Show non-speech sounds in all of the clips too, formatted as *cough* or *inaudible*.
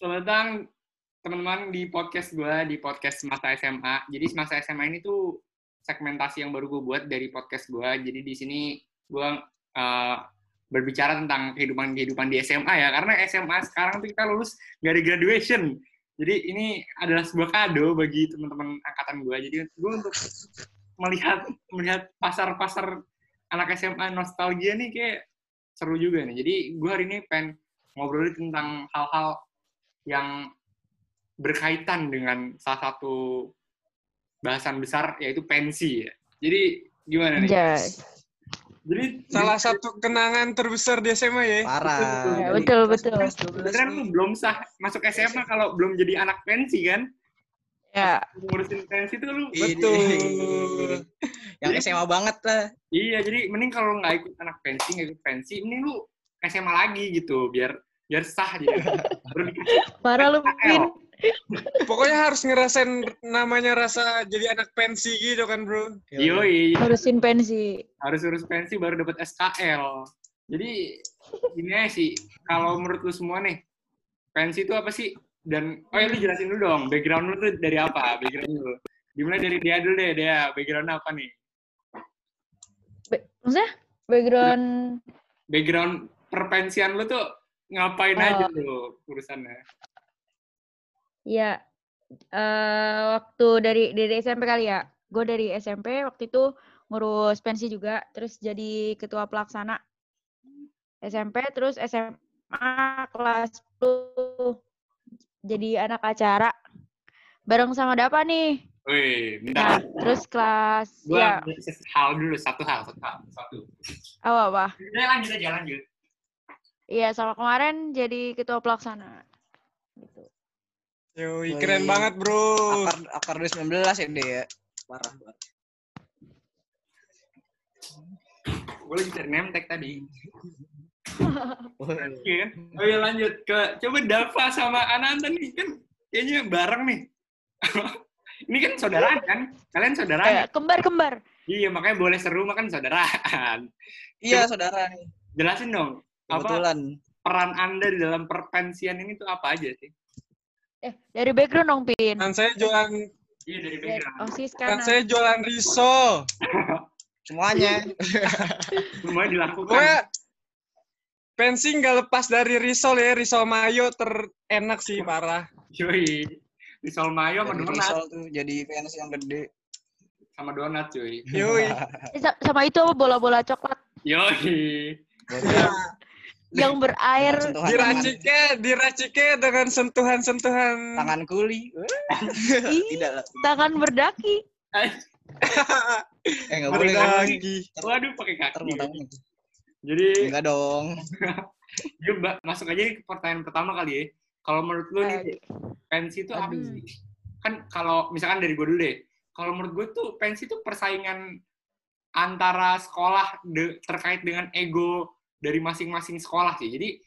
Selamat datang teman-teman di podcast gue, di podcast Masa SMA. Jadi Masa SMA ini tuh segmentasi yang baru gue buat dari podcast gue. Jadi di sini gue uh, berbicara tentang kehidupan-kehidupan di SMA ya. Karena SMA sekarang tuh kita lulus dari graduation. Jadi ini adalah sebuah kado bagi teman-teman angkatan gue. Jadi gue untuk melihat melihat pasar-pasar anak SMA nostalgia nih kayak seru juga nih. Jadi gue hari ini pengen ngobrolin tentang hal-hal yang berkaitan dengan salah satu bahasan besar yaitu pensi ya. Jadi gimana nih? Anjay. Jadi Salah satu kenangan terbesar di SMA ya. Parah. Ya, betul, betul. kan lu belum sah masuk SMA kalau belum jadi anak pensi kan? Ya, Ngurusin pensi itu lu Betul. Yang SMA banget lah. Iya, jadi mending kalau nggak ikut anak pensi, nggak ikut pensi, mending lu SMA lagi gitu, biar biar sah gitu. Baru dikasih *laughs* parah lu, Pin. Pokoknya harus ngerasain namanya rasa jadi anak pensi gitu kan, Bro. Yoi, Ngurusin pensi. harus urus pensi baru dapat SKL. Jadi ini aja sih, kalau menurut lu semua nih, pensi itu apa sih? Dan oh ya lu jelasin dulu dong, background lu tuh dari apa? Background lu. Dimulai dari dia dulu deh, dia background apa nih? Ba- Maksudnya? Background Background perpensian lu tuh ngapain Oh. aja tuh urusannya? ya eh waktu dari dari SMP kali ya. Gue dari SMP waktu itu ngurus pensi juga, terus jadi ketua pelaksana SMP, terus SMA kelas 10 jadi anak acara bareng sama Dapa nih. Wih, Nah, terus kelas Gua ya hal dulu, satu hal, satu hal, satu. apa apa? Ya lanjut aja, lanjut. Iya, sama kemarin jadi ketua pelaksana. Gitu. Yoi, Yoi. keren banget, Bro. Akar, akar 2019 ya deh ya. Parah banget. Gue lagi cari nemtek tadi. Iya kan? Oh iya lanjut ke coba Dava sama Ananta nih kan kayaknya bareng nih. *laughs* Ini kan saudara kan? Kalian saudara? Kayak kembar-kembar. Iya makanya boleh seru makan saudaraan. *laughs* Iya, saudara nih. Jelasin dong apa Kebetulan. peran anda di dalam perpensian ini tuh apa aja sih? Eh, dari background dong, Pin. Kan saya jualan Iya dari Dari background. OSIS kan saya jualan risol. *laughs* Semuanya. *laughs* Semuanya dilakukan. Pokoknya pensi nggak lepas dari risol ya, risol mayo terenak sih parah. Cuy. Risol mayo sama donat. risol tuh jadi fans yang gede. Sama donat cuy. Yoi. Eh, sa- sama itu apa bola-bola coklat Yoi. Yang berair. Diraciknya, diraciknya dengan sentuhan-sentuhan. tangan kuli. *laughs* Tidak lah. tangan berdaki. *laughs* Eh, nggak boleh. Bergagi. Waduh pakai kaki. Jadi Enggak dong. *laughs* Yuk, Mbak, masuk aja ke pertanyaan pertama kali ya. Kalau menurut lu nih, pensi itu apa sih? Kan kalau misalkan dari gue dulu deh, kalau menurut gue tuh pensi itu persaingan antara sekolah de- terkait dengan ego dari masing-masing sekolah sih. Jadi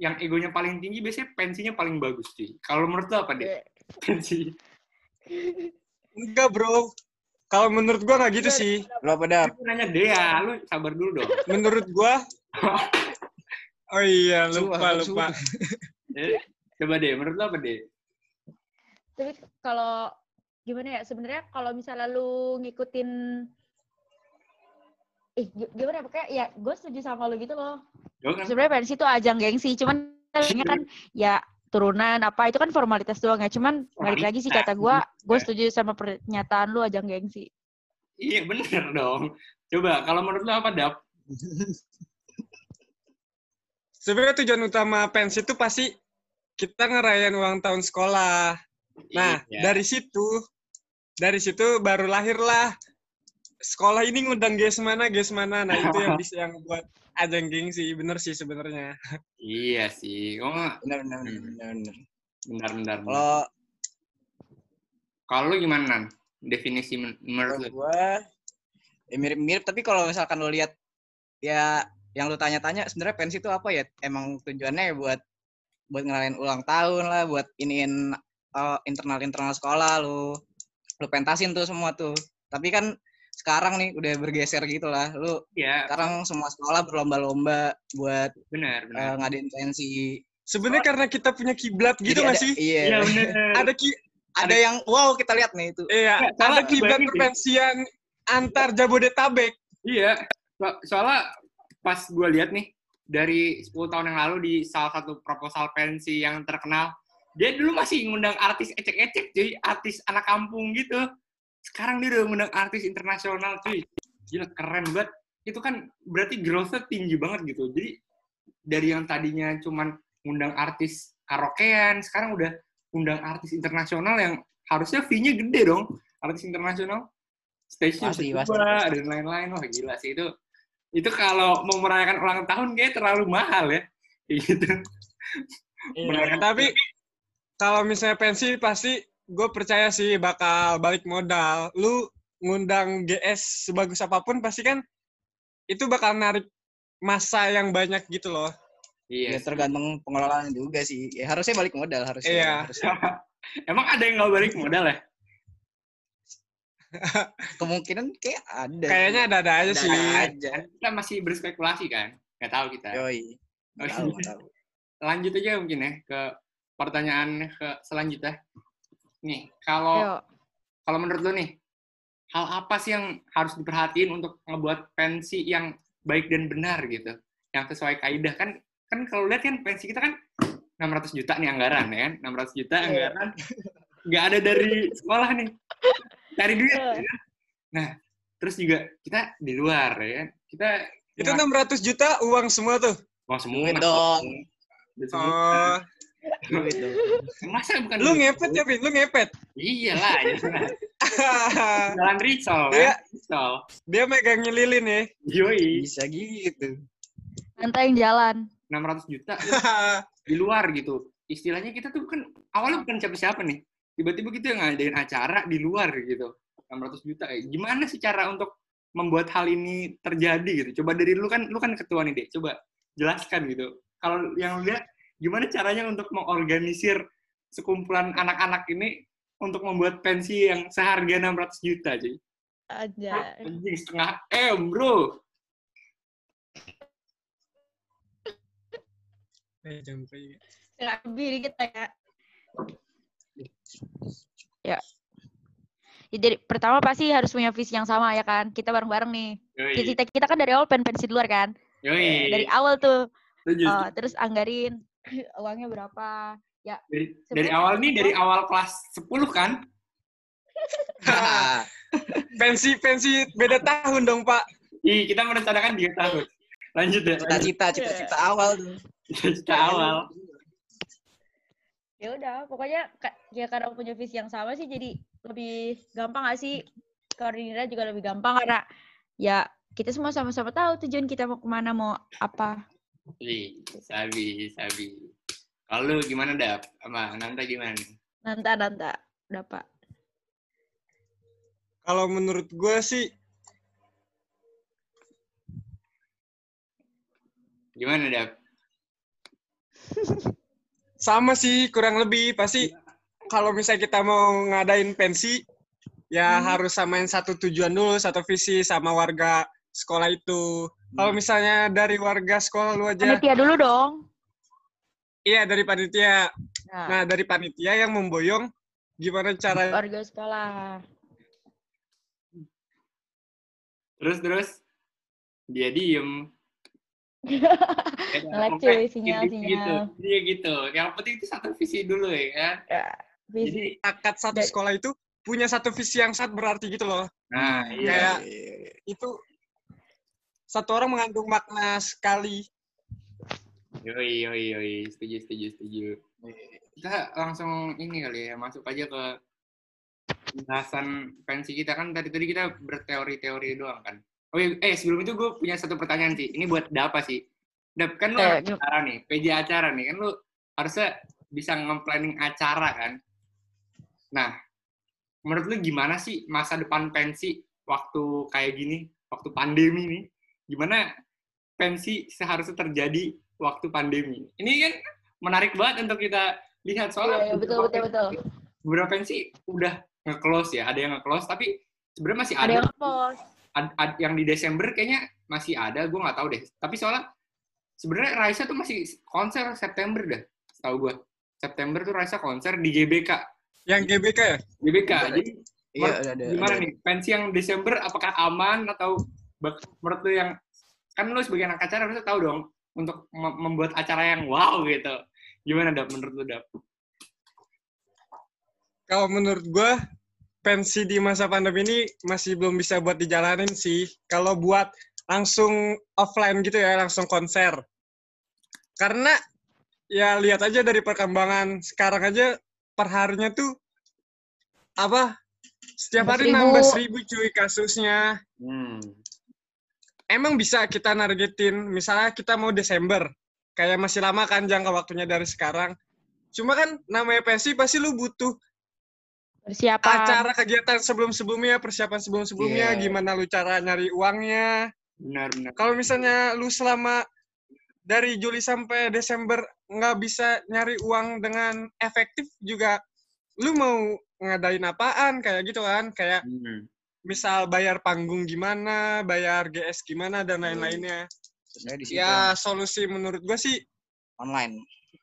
yang egonya paling tinggi biasanya pensinya paling bagus sih. Kalau menurut lu apa deh? *laughs* Pensi. Enggak, bro. Kalau menurut gua nggak gitu sih. Lo apa? Aku nanya Dea, lu sabar dulu dong. *laughs* Menurut gua *laughs* Oh iya, lupa lupa. Eh, Coba deh, menurut lu apa deh? Tapi kalau gimana ya? Sebenarnya kalau misalnya lu ngikutin eh gi- gimana ya pokoknya ya gue setuju sama lu gitu loh. Gue kan Sebenarnya pensi itu ajang gengsi, cuman sebenarnya kan ya turunan apa itu kan formalitas doang ya. Cuman balik lagi sih kata gue, gue setuju sama pernyataan lu ajang gengsi. Iya bener dong. Coba kalau menurut lu apa Dap? Sebenarnya tujuan utama pensi itu pasti kita ngerayain ulang tahun sekolah. Nah, Iya. dari situ dari situ baru lahirlah sekolah ini ngundang guys mana, guys mana. Nah, itu yang *laughs* bisa yang buat ajang gengsi. Bener sih sebenarnya. Iya sih. Oh, nggak? Benar, benar, Hmm. benar, benar. bentar. Kalau Kalau gimana, Nan? Definisi men- menurut lu? gua ya mirip-mirip tapi kalau misalkan lo lihat ya yang lu tanya-tanya sebenarnya pensi itu apa ya emang tujuannya ya buat buat ngerayain ulang tahun lah buat iniin uh, internal internal sekolah lu lu pentasin tuh semua tuh tapi kan sekarang nih udah bergeser gitu lah lu Iya, sekarang semua sekolah berlomba-lomba buat benar, uh, benar. ngadain pensi Sebenarnya karena kita punya kiblat gitu Jadi nggak sih? Iya. Bener. *laughs* Ada ki Ada yang wow kita lihat nih itu. iya, salah ada kiblat perpensian antar Jabodetabek. Iya. So- soalnya pas gue lihat nih dari 10 tahun yang lalu di salah satu proposal pensi yang terkenal, dia dulu masih ngundang artis ecek-ecek cuy, artis anak kampung gitu. Sekarang dia udah ngundang artis internasional cuy. Gila keren banget. Itu kan berarti growth-nya tinggi banget gitu. Jadi dari yang tadinya cuman ngundang artis karaokean, sekarang udah undang artis internasional yang harusnya fee-nya gede dong. Artis internasional. Stage-nya dua, dan lain-lain. Wah gila sih itu. Itu kalau mau merayakan ulang tahun kayak terlalu mahal ya. Kayak gitu. Iya, tapi kalau misalnya pensi pasti gue percaya sih bakal balik modal. Lu ngundang GS sebagus apa pun pasti kan itu bakal narik masa yang banyak gitu loh. Ya Iya. tergantung pengelolaan juga sih. Ya, harusnya balik modal harusnya. Iya. Harusnya. *laughs* Emang ada yang nggak balik modal ya? *laughs* Kemungkinan kayak ada. Kayaknya ada-ada aja Ada sih. aja. Kan Kita masih berspekulasi kan? Nggak tahu kita. Yoi. Oh, Nggak tahu, iya. nggak tahu. Lanjut aja mungkin ya ke pertanyaan ke selanjutnya. Nih, kalau kalau menurut lo nih, hal apa sih yang harus diperhatiin untuk ngebuat pensi yang baik dan benar gitu? Yang sesuai kaidah kan kan kalau lihat kan pensi kita kan 600 juta nih anggaran ya kan? 600 juta Iya. anggaran nggak ada dari sekolah nih. Cari duit. Iya. ya kan? Nah, terus juga kita di luar ya kan? Kita Itu 600 juta uang semua tuh. Wah, semua Duit dong. Duit semua. Oh, Dong. Masa bukan lu ngepet ya, Vin? Lu ngepet. Iyalah, iyalah. *laughs* Jalan Ricol Iya. kan? Ricol. Dia megangin lilin ya. Yoi. Bisa gitu. Nanti yang jalan. 600 juta *laughs* di luar gitu. Istilahnya kita tuh kan awalnya bukan siapa-siapa nih. Tiba-tiba gitu yang ngadain acara di luar gitu. 600 juta. Eh, Gimana sih cara untuk membuat hal ini terjadi gitu? Coba dari lu kan lu kan ketua nih, Dek. Coba jelaskan gitu. Kalau yang lu lihat gimana caranya untuk mengorganisir sekumpulan anak-anak ini untuk membuat pensi yang seharga 600 juta, cuy. Aja. Anjing setengah M, bro. Eh, jangan lupa ya. Nggak lebih dikit ya. Ya. Ya, jadi pertama pasti harus punya visi yang sama ya kan. Kita bareng-bareng nih. Yoi. Kita kita kan dari awal pengen pensi di luar kan. Yoi. Dari awal tuh. Eh, terus anggarin *laughs* uangnya berapa. Ya. dari, dari awal nih dari awal kelas 10 kan *laughs* pensi pensi beda tahun dong, Pak. Ih, kita merencanakan 3 tahun lanjut ya. Cita-cita, cita-cita awal tuh. cita awal Ya udah, pokoknya ya karena punya visi yang sama sih jadi lebih gampang gak sih? Koordinirnya juga lebih gampang karena ya kita semua sama-sama tahu tujuan kita mau ke mana, mau apa. Ih, sabi sabi kalau gimana dap sama Nanta gimana Nanta, nanta. Udah, Pak. Kalau menurut gue sih gimana dap *laughs* sama sih kurang lebih pasti kalau misalnya kita mau ngadain pensi ya Hmm. harus samain satu tujuan dulu satu visi sama warga sekolah itu kalau misalnya dari warga sekolah lu aja Panitia dulu dong. iya dari panitia Nah, nah dari panitia yang memboyong gimana cara warga sekolah. terus terus dia diem *laughs* Nge-lag cuy, sinyal, gitu, sinyal. Iya gitu. Yang penting itu satu visi dulu ya kan. Ya, visi. Jadi, akad satu sekolah itu punya satu visi yang sangat berarti gitu loh nah iya. Kayak- itu satu orang mengandung makna sekali Yoi, yoi, yoi. Setuju, setuju, setuju. Kita langsung ini kali ya, masuk aja ke pembahasan pensi kita kan tadi tadi kita berteori-teori doang kan. Oh iya, eh sebelum itu gue punya satu pertanyaan sih. Ini buat Dapa sih. Dap, kan lu Eh, acara nih, PJ acara nih, kan lu harusnya bisa nge-planning acara kan. Nah, menurut lu gimana sih masa depan pensi waktu kayak gini, waktu pandemi nih? Gimana pensi seharusnya terjadi waktu pandemi? Ini kan menarik banget untuk kita lihat soalnya iya, betul, betul, betul. beberapa pensi udah nge-close ya, ada yang nge-close tapi sebenarnya masih Ada ada, yang ad- ad- yang di Desember kayaknya masih ada, gue nggak tahu deh. Tapi soalnya sebenarnya Raisa tuh masih konser September dah. tahu gue. September tuh Raisa konser di GBK. Yang GBK ya? GBK. Iya, Jadi Iya, ada, ada. gimana ada. nih? Pensi yang Desember apakah aman atau menurut lu yang kan lu sebagai anak acara harusnya tahu dong untuk mem- membuat acara yang wow gitu. Gimana dap menurut lu dap? Kalau menurut gue, pensi di masa pandemi ini masih belum bisa buat dijalanin sih. Kalau buat langsung offline gitu ya, langsung konser. Karena ya lihat aja dari perkembangan sekarang aja perharinya tuh apa setiap hari 16.000. nambah seribu cuy kasusnya. Hmm. Emang bisa kita nargetin, misalnya kita mau Desember, kayak masih lama kan jangka waktunya dari sekarang. Cuma kan namanya pensi pasti lu butuh Persiapan. acara kegiatan sebelum-sebelumnya, persiapan sebelum-sebelumnya, Iya. gimana lu cara nyari uangnya. Benar benar. Kalau misalnya lu selama dari Juli sampai Desember nggak bisa nyari uang dengan efektif juga, lu mau ngadain apaan kayak gitu kan? Kayak Hmm. Misal bayar panggung gimana, bayar GS gimana dan lain-lainnya. Di situ Ya solusi menurut gua sih online.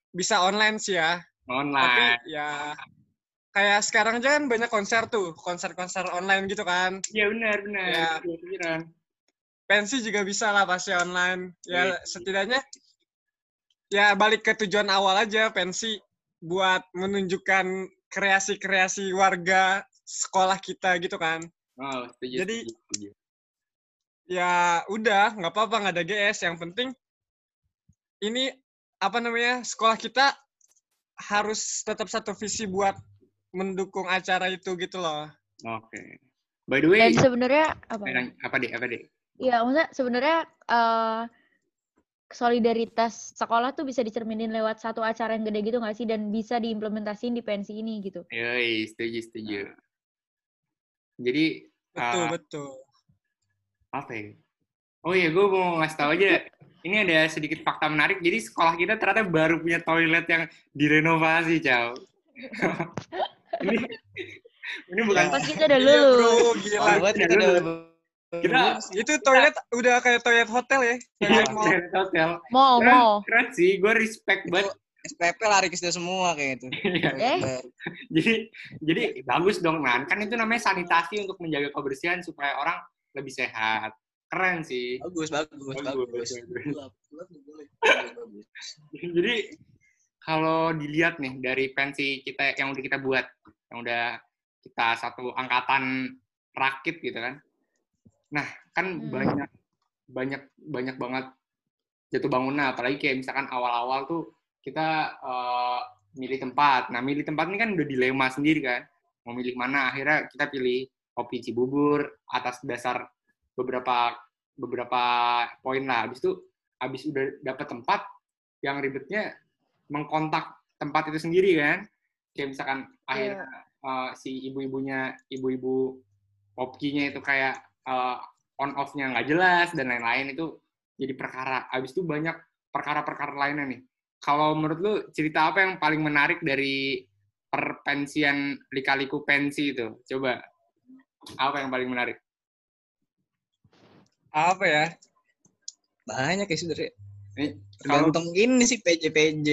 bisa online sih ya. Tapi Online. ya kayak sekarang aja kan banyak konser tuh, konser-konser online gitu kan. Iya benar benar. Ya. Iya, pikiran. pensi juga bisa lah pasti online. Ya Iya. setidaknya ya balik ke tujuan awal aja pensi buat menunjukkan kreasi-kreasi warga sekolah kita gitu kan. Oh, setuju. Jadi- setuju. Ya udah nggak apa-apa nggak ada GS. Yang penting ini apa namanya sekolah kita harus tetap satu visi buat mendukung acara itu gitu loh. Oke. By the way, Dan sebenarnya apa? apa deh apa deh? Iya, maksudnya sebenarnya eh, solidaritas sekolah tuh bisa dicerminin lewat satu acara yang gede gitu nggak sih dan bisa diimplementasiin di pensi ini gitu. Yoi, setuju setuju. Jadi Betul betul. apa ya? Oh iya, gue mau ngasih tahu aja. Ini ada sedikit fakta menarik. Jadi sekolah kita ternyata baru punya toilet yang direnovasi, Cow. *laughs* ini ini bukan Pas kita udah Iya, bro, gila. Oh, kita udah Kita- Itu toilet udah kayak toilet hotel ya. Iya, Toilet mall. hotel. Mau, mau. keren sih, gue respect banget. SPP lari ke situ semua kayak gitu. Iya. Eh? jadi jadi bagus dong, Nan. Kan itu namanya sanitasi untuk menjaga kebersihan supaya orang lebih sehat. Keren sih. Bagus, bagus, Bagus, bagus. bagus. *laughs* Jadi kalau dilihat nih dari pensi kita yang udah kita buat, yang udah kita satu angkatan rakit gitu kan. Nah, kan Hmm. banyak banyak banyak banget jatuh bangunnya, apalagi kayak misalkan awal-awal tuh kita eh, milih tempat. Nah, milih tempat ini kan udah dilema sendiri kan. Mau milih mana? Akhirnya kita pilih kopi Cibubur atas dasar beberapa beberapa poin lah. Habis itu habis udah dapat tempat yang ribetnya mengkontak tempat itu sendiri kan. Kayak misalkan akhirnya eh, si ibu-ibunya ibu-ibu popkinya itu kayak eh, on off-nya nggak jelas dan lain-lain itu jadi perkara. Habis itu banyak perkara-perkara lainnya nih. Kalau menurut lu cerita apa yang paling menarik dari perpensian lika-liku pensi itu? Coba. Apa yang paling menarik? Apa ya? Banyak ya sebenarnya. Nih, kalau Tergantung ini sih PJ-PJ.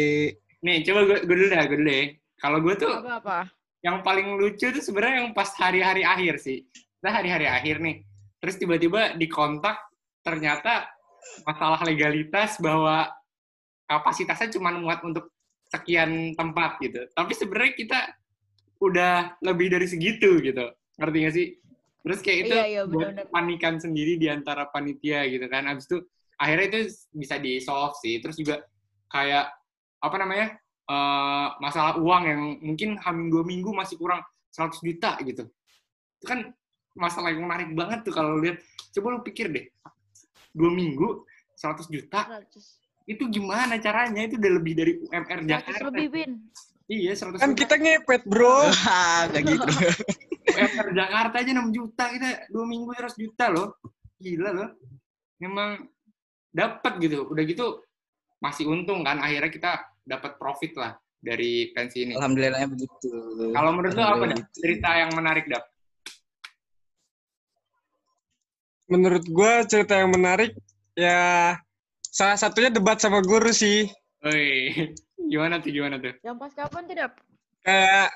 nih coba gue, gue dulu dah, gue dulu deh. Kalau gue tuh Apa-apa? yang paling lucu tuh sebenarnya yang pas hari-hari akhir sih. Kita hari-hari akhir nih. Terus tiba-tiba dikontak ternyata masalah legalitas bahwa kapasitasnya cuma muat untuk sekian tempat gitu. Tapi sebenarnya kita udah lebih dari segitu gitu. Ngerti gak sih? Terus kayak itu Iya, iya, benar-benar. panikan sendiri di antara panitia gitu kan. Habis itu akhirnya itu bisa di solve sih. Terus juga kayak apa namanya? eh, masalah uang yang mungkin hamil dua minggu masih kurang 100 juta gitu. Itu kan masalah yang menarik banget tuh kalau lihat. Coba lu pikir deh, dua minggu 100 juta 100, itu gimana caranya? Itu udah lebih dari UMR 100 Jakarta. lebih, Bin. Iya, 100 Kan kita ngepet, bro. *laughs* Ah, nggak gitu. UMR Jakarta aja 6 juta, kita dua minggu 100 juta loh. Gila loh. Memang dapat gitu. Udah gitu masih untung kan akhirnya kita dapat profit lah dari pensi ini. Alhamdulillahnya begitu. Kalau menurut lu apa begitu. cerita yang menarik Dap? Menurut gua cerita yang menarik ya salah satunya debat sama guru sih. Woi, Gimana tuh, gimana tuh? Yang pas kapan tuh, Dap? Kayak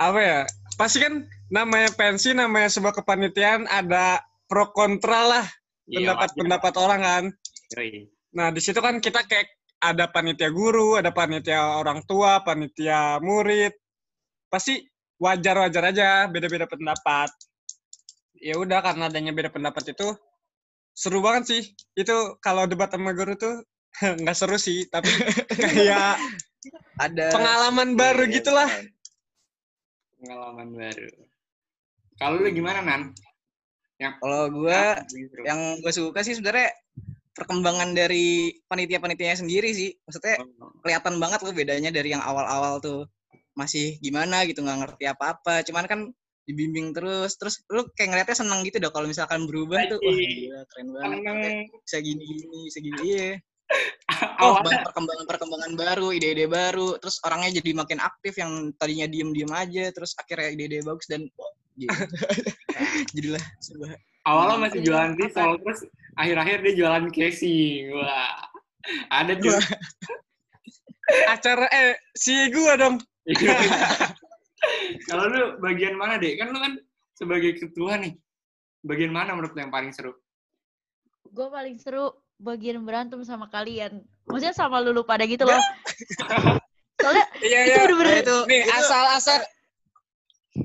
apa ya? Pasti kan namanya pensi, namanya sebuah kepanitiaan ada pro kontra lah Iya, pendapat-pendapat orang kan. Yoi. Nah, di situ kan kita kayak ada panitia guru, ada panitia orang tua, panitia murid. Pasti wajar-wajar aja beda-beda pendapat. Ya udah karena adanya beda pendapat itu seru banget sih. Itu kalau debat sama guru tuh *laughs* nggak seru sih, tapi *laughs* kayak Ada pengalaman baru Iya, gitulah. Pengalaman baru. Kalau lu gimana, Nan? Yang Kalau gua Seru. yang gue suka sih sebenarnya perkembangan dari panitia-panitianya sendiri sih. Maksudnya Oh, kelihatan banget loh bedanya dari yang awal-awal tuh masih gimana gitu nggak ngerti apa-apa. Cuman kan dibimbing terus, terus lu kayak ngeliatnya seneng gitu dong kalau misalkan berubah tuh, wah gila keren banget. Kayak bisa gini-gini, bisa gini, iya. *laughs* Oh, banyak perkembangan-perkembangan baru, ide-ide baru, terus orangnya jadi makin aktif yang tadinya diem-diem aja, terus akhirnya ide-ide bagus dan oh, gitu. *laughs* jadilah sebuah awalnya masih Iya, jualan risol terus akhir-akhir dia jualan casing wah ada tuh *laughs* Acara eh si gua dong. Kalau lu bagian mana deh kan lu kan sebagai ketua nih bagian mana menurut lu yang paling seru Gue paling seru bagian berantem sama kalian. Maksudnya sama lulu pada gitu loh. *laughs* Soalnya Iya itu iya. bener-bener Nah, itu Nih itu-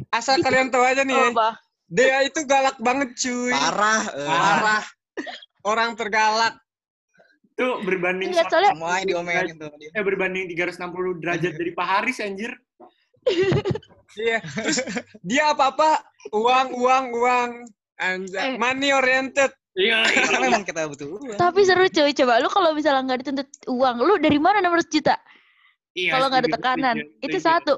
asal kalian tahu aja nih. ya. apa? Dia itu galak banget cuy. parah, eh, Parah. Orang tergalak. tuh berbanding Enggak, soalnya semuanya diomelin tuh eh berbanding 360 derajat *laughs* dari Pak Haris anjir Iya. Terus dia apa-apa uang uang uang. Anjay, Eh. money oriented. iya *laughs* Karena memang kita butuh uang. tapi seru cuy. Coba lu kalau misalnya nggak dituntut uang, lu dari mana 600 juta? Iya, kalau nggak ada tekanan, setuju, itu setuju. satu.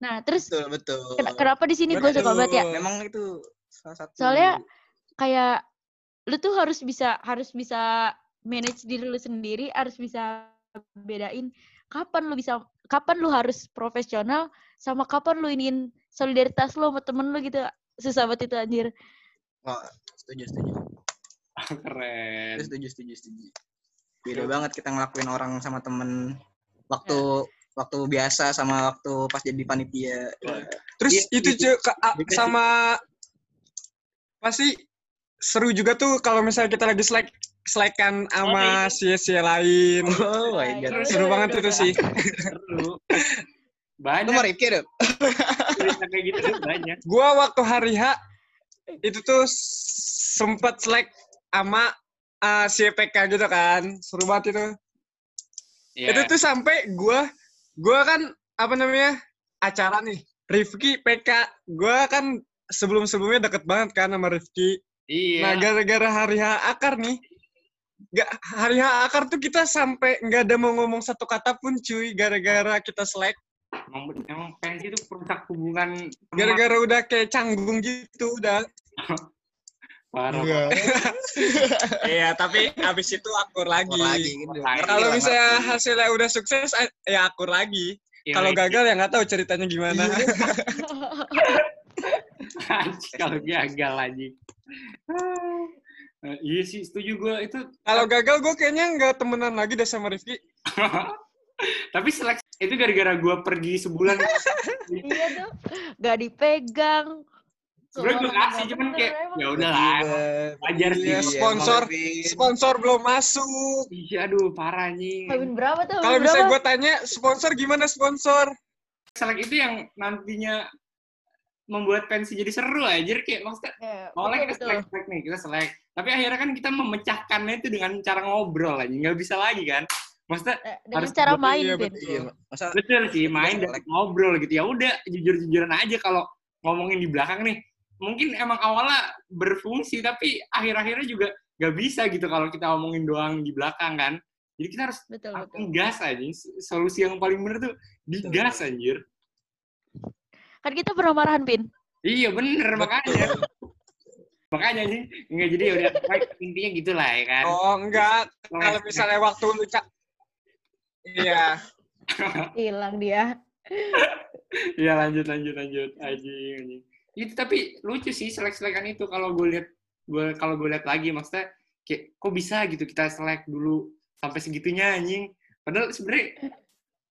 Nah, terus Betul, betul. ken- kenapa di sini gue suka Betul. banget ya? Memang itu salah satu. Soalnya kayak lu tuh harus bisa harus bisa manage diri lu sendiri, harus bisa bedain kapan lu bisa kapan lu harus profesional sama kapan lu iniin solidaritas lu sama temen lu gitu. Susah banget itu anjir. Oh, setuju, setuju. *laughs* keren Setuju, setuju, setuju. Beda banget kita ngelakuin orang sama temen waktu waktu biasa sama waktu pas jadi panitia. Terus Iya, itu iya. cuy ke- a- Beda sih. sama pasti seru juga tuh kalau misalnya kita lagi selek selekan sama sia-sia lain. Oh my god. Seru banget itu sih. seru Lu banyak Rifki deh? cerita kayak gitu tuh banyak Gua waktu hari H itu tuh sempet selek sama uh, si PK gitu kan. Seru banget itu. Iya. Itu tuh sampai gua gua kan apa namanya? acara nih. Rifki PK. Gua kan sebelum-sebelumnya deket banget kan sama Rifki. iya Nah, gara-gara hari H akar nih, gak, hari H akar tuh kita sampai nggak ada mau ngomong satu kata pun cuy, gara-gara kita selek. emang, emang pensi itu perusak hubungan. Gara-gara udah kayak canggung gitu, udah. *laughs* parah *laughs* Iya, tapi abis itu akur lagi. Akur lagi gitu. Kalau misalnya hasilnya udah sukses, ya akur lagi. Iya, Kalau iya. gagal ya nggak tahu ceritanya gimana. *laughs* Kalau gagal lagi Eh, iya sih setuju gue itu Kalau gagal gue kayaknya nggak temenan lagi deh sama Rifki. *laughs* tapi seleksi itu gara-gara gue pergi sebulan *laughs* iya tuh. Gak dipegang. sebenarnya gue kasih cuman bener, kayak ya udah lah wajar sih Iya, Iya, sponsor. ngerti. Sponsor belum masuk. iya aduh parah nih Kawin berapa tuh? Kalau berapa? gue tanya, sponsor gimana sponsor? selek itu yang nantinya membuat pensi jadi seru aja kayak maksudnya Ya, awalnya kita selek selek nih kita selek tapi akhirnya kan kita memecahkannya itu dengan cara ngobrol aja nggak bisa lagi kan? Maksudnya Eh, Dengan Harus cara betul, main, iya, Vin. betul. Iya, masa betul sih main dan ngobrol gitu. Ya udah jujur jujuran aja kalau ngomongin di belakang nih. Mungkin emang awalnya berfungsi tapi akhir akhirnya juga nggak bisa gitu kalau kita ngomongin doang di belakang kan. Jadi kita harus Betul, betul. gas aja. Solusi yang paling bener tuh digas anjir. Kan kita pernah marahan, Pin. iya bener makanya makanya sih nggak jadi ya udah baik, intinya gitulah ya kan Oh enggak, Selek. kalau misalnya waktu lu cak, iya. *laughs* Hilang dia. Iya lanjut lanjut lanjut anjing anjing. Itu tapi lucu sih selek-selekan itu kalau gue lihat gue kalau gue lihat lagi maksudnya kayak kok bisa gitu kita selek dulu sampai segitunya anjing. Padahal sebenarnya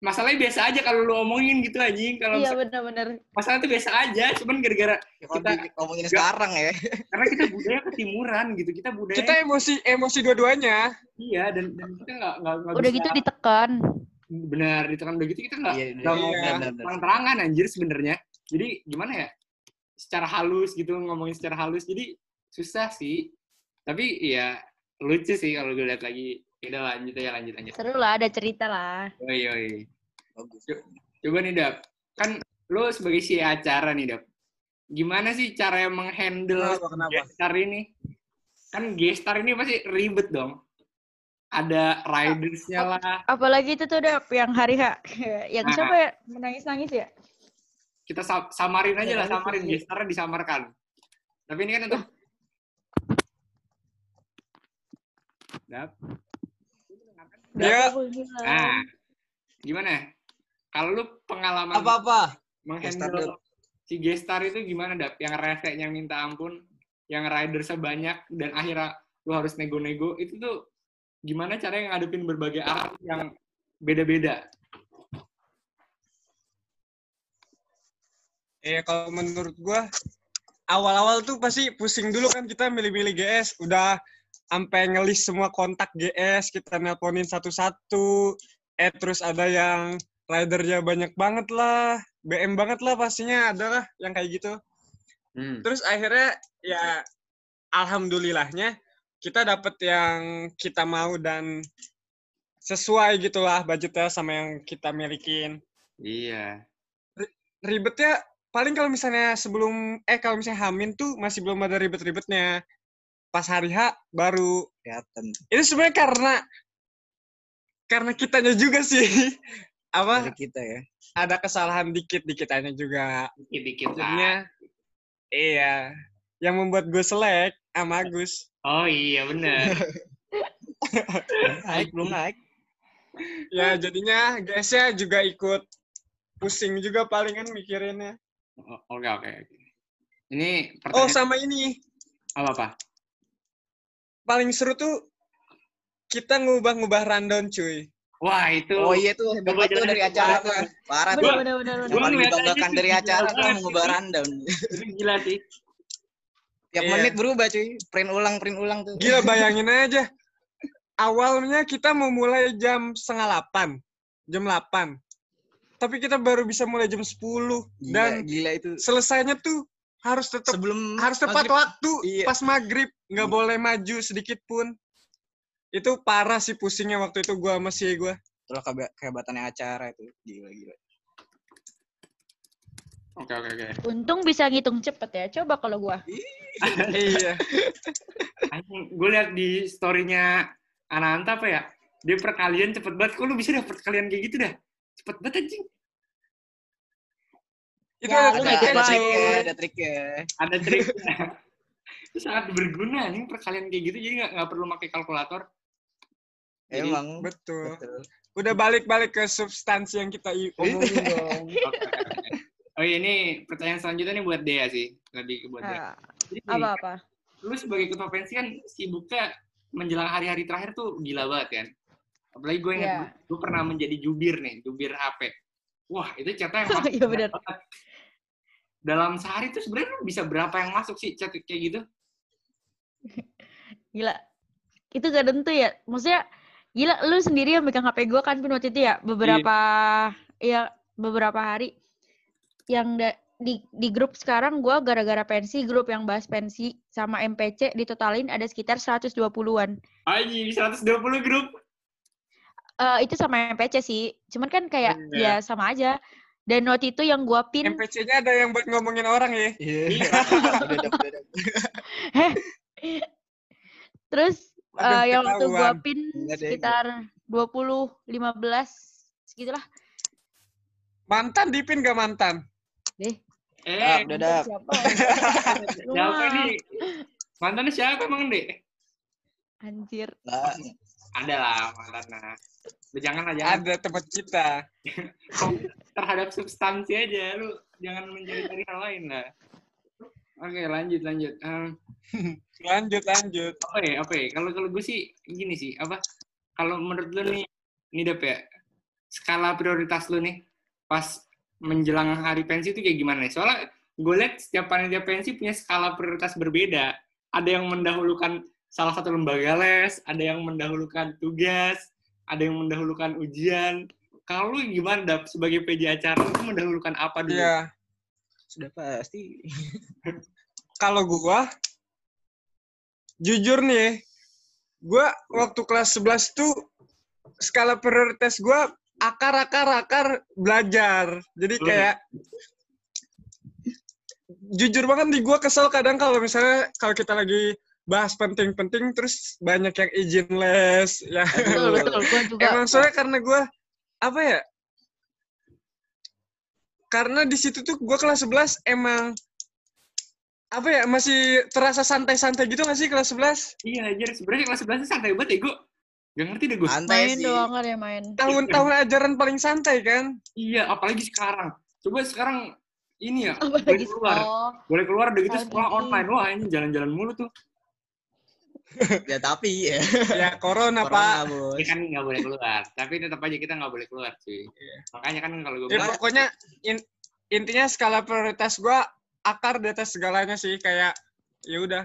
masalahnya biasa aja kalau lu omongin gitu anjing. Kalau Iya benar-benar. masalah itu biasa aja, cuman gara-gara Ya, Kita- ngomongin sekarang ya. karena kita budaya ketimuran gitu. Kita budaya Kita emosi emosi dua-duanya. iya dan, dan kita nggak nggak nggak Udah bisa gitu ditekan. benar itu kan udah gitu kita nggak Iya, nggak iya. mau benar. terang-terangan anjir sebenarnya. Jadi gimana ya? Secara halus gitu ngomongin secara halus. Jadi susah sih. Tapi ya lucu sih kalau gue lihat lagi. Udah lanjut aja lanjut lanjut. Seru lah, ada cerita lah. Oi oi. Bagus. Coba nih Dap, kan lo sebagai si acara nih Dap, gimana sih cara menghandle Kenapa, kenapa? gestar ini? Kan gestar ini pasti ribet dong. Ada ridersnya lah, Apalagi itu tuh Dap, yang hari H. *laughs* yang Nah. siapa ya? Menangis-nangis ya? kita sa- samarin aja lah, Ya, samarin itu sih. gestarnya disamarkan. Tapi ini kan untuk Dap. Ya. Gila. Nah, gimana? Kalau lu pengalaman Apa-apa? menghandle Gestar, Dap. si gestar itu gimana dap yang reseknya minta ampun yang rider sebanyak dan akhirnya lu harus nego-nego itu tuh gimana caranya ngadepin berbagai arah yang beda-beda Eh kalau menurut gua awal-awal tuh pasti pusing dulu kan kita milih-milih GS, udah sampai ngelis semua kontak GS, kita nelponin satu-satu. Eh terus ada yang ridernya banyak banget lah, BM banget lah pastinya adalah yang kayak gitu. hmm. Terus akhirnya ya alhamdulillahnya kita dapet yang kita mau dan sesuai gitulah budgetnya sama yang kita milikin iya ribetnya paling kalau misalnya sebelum eh kalau misalnya Hamin tuh masih belum ada ribet-ribetnya. Pas hari H baru. Kelihatan. Ini sebenarnya karena karena kitanya juga sih. *laughs* Apa Dari kita ya. ada kesalahan dikit di kitanya juga. dikit-dikit lah Jadinya iya, yang membuat gue selek sama Agus. oh iya bener Naik belum naik. *laughs* Ya jadinya GS-nya juga ikut pusing juga paling kan mikirinnya. Oh, oke oke oke ini Oh pertanyaan sama ini, apa apa paling seru tuh kita ngubah-ngubah rundown cuy. wah itu Oh iya tuh hebat banget tuh dari acara tuh. Parah tuh. Gua- Bener, bener, bener, Yang paling dibanggakan dari acara tuh sih. rundown. gila sih Tiap Iya. menit berubah cuy. Print ulang, print ulang tuh. Gila bayangin aja. Awalnya kita mau mulai jam setengah delapan. Jam 8. Tapi kita baru bisa mulai jam 10. Gila, Dan gila itu. selesainya tuh harus tetap Sebelum harus tepat maghrib. waktu. Iya. Pas maghrib. Nggak Iya. boleh maju sedikit pun. Itu parah sih pusingnya waktu itu gua sama si gua. Itulah kehebatannya acara itu. Gila, gila. oke oke oke Untung bisa ngitung cepet ya. Coba kalau gua. *laughs* iya. gue lihat di storynya Ananta apa ya dia perkalian cepet banget kok lu bisa dapet perkalian kayak gitu dah cepet banget anjing Itu Ya, ada Ada, triknya, ada triknya, ada triknya. ada triknya itu sangat berguna anjing perkalian kayak gitu jadi nggak nggak perlu pakai kalkulator Jadi- Emang. Betul. Betul. Udah balik-balik ke substansi yang kita i- omongin dong. *laughs* oh iya ini pertanyaan selanjutnya nih buat Dea sih lebih ke buat Dea Ah, Apa-apa? lu sebagai ketua pensi kan sibuknya menjelang hari-hari terakhir tuh gila banget kan apalagi gue ingat Iya. gue pernah menjadi jubir nih jubir HP wah itu catnya yang *laughs* Iya, bener. *laughs* dalam sehari tuh sebenarnya bisa berapa yang masuk sih chat kayak gitu *laughs* Gila. Itu gak tentu ya. Maksudnya, gila lu sendiri yang megang HP gue kan Pin, waktu itu ya. Beberapa, ya beberapa hari. Yang da- di, di grup sekarang gue gara-gara pensi, grup yang bahas pensi sama MPC ditotalin ada sekitar 120-an. Anjing, 120 grup. Eh itu sama MPC sih. Cuman kan kayak Iya. ya sama aja. Dan waktu itu yang gua pin, MPC-nya ada yang buat ngomongin orang ya. Iya. *laughs* Udah. *laughs* terus Aduh, eh, yang waktu gua pin sekitar 20, 15, segitulah. Mantan dipin gak mantan? Deh, Eh, Dap, udah, siapa? *laughs* Siapa ini? Mantannya siapa emang, Dek? Anjir. Lah, Ada lah mantannya. Lu jangan jangan. Ada tempat kita. *laughs* Terhadap substansi aja, lu jangan mencari-cari hal lain lah. Oke, lanjut, lanjut. Em, *laughs* Lanjut, lanjut. apa ya, apa ya? Kalau kalau gue sih gini sih, apa? Kalau menurut lu nih, ini dap ya, skala prioritas lu nih pas menjelang hari pensi itu kayak gimana nih? Soalnya gue lihat setiap panitia pensi punya skala prioritas berbeda. Ada yang mendahulukan salah satu lembaga les, ada yang mendahulukan tugas, ada yang mendahulukan ujian. Kalau lu gimana, Dap, sebagai PJ acara, lu mendahulukan apa dulu? Iya. Sudah pasti. *laughs* Kalau gua jujur nih, gua waktu kelas 11 tuh skala prioritas gua akar akar akar belajar. Jadi kayak jujur banget nih gua kesel kadang kalau misalnya kalau kita lagi bahas penting-penting terus banyak yang izin les ya. Betul, betul. Gue juga. *laughs* Emang soalnya karena gue apa ya? Karena di situ tuh gue kelas 11 emang apa ya masih terasa santai-santai gitu gak sih kelas 11? Iya, anjir. Sebenarnya kelas 11 itu santai banget ya, gue. Gak ngerti deh gue. Santai main sih. doang kan ya main. Tahun-tahun ajaran paling santai kan? Iya, apalagi sekarang. Coba sekarang ini ya, Apa boleh keluar. oh, Boleh keluar udah gitu sekolah online. Wah, ini jalan-jalan mulu tuh. *laughs* Ya tapi ya. Ya corona, Corona, Pak. bos. Ya kan nggak boleh keluar. Tapi tetap aja kita nggak boleh keluar, cuy. Makanya kan kalau gue Ya, bilang, pokoknya in- intinya skala prioritas gue akar di atas segalanya sih kayak ya udah.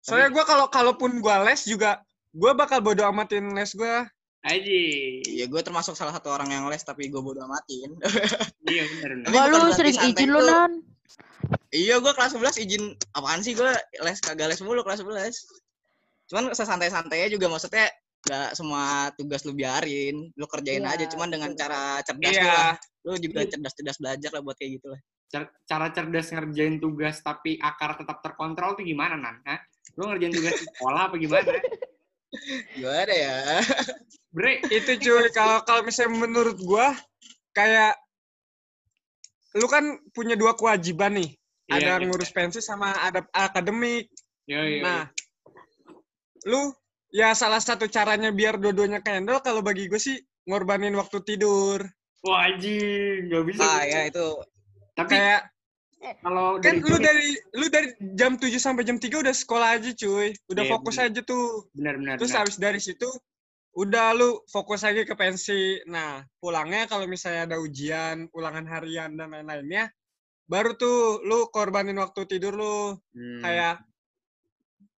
Soalnya gue kalau kalaupun gue les juga gue bakal bodo amatin les gue. aja. Iya, gue termasuk salah satu orang yang les tapi gue bodo amatin. *laughs* Iya, benar Wah bukan lu sering izin lu nan. iya, gue kelas 11 izin apaan sih gue les kagak les mulu kelas 11. Cuman sesantai-santainya juga maksudnya nggak semua tugas lu biarin, lu kerjain Iya, aja cuman dengan cara cerdas lu lah. Iya. Lu juga Iya. cerdas-cerdas belajar lah buat kayak gitu lah. Car- Cara cerdas ngerjain tugas tapi akar tetap terkontrol tuh gimana, Nan? Hah? Lu ngerjain tugas di sekolah apa gimana? *laughs* Gimana ya? *laughs* Bre, itu cuy kalau kalau misalnya menurut gua kayak lu kan punya dua kewajiban nih Iya, ada iya. ngurus pensi sama ada akademik yo, yo, nah lu ya salah satu caranya biar dua-duanya handle kalau bagi gue sih ngorbanin waktu tidur Wah, anjing, nggak bisa. Ah ya itu Tapi kayak kalau kan dari lu dari lu dari jam 7 sampai jam 3 udah sekolah aja cuy udah Iya, fokus bener. aja tuh benar-benar. terus benar. habis dari situ udah lu fokus lagi ke pensi nah pulangnya kalau misalnya ada ujian ulangan harian dan lain-lainnya baru tuh lu korbanin waktu tidur lu Hmm. kayak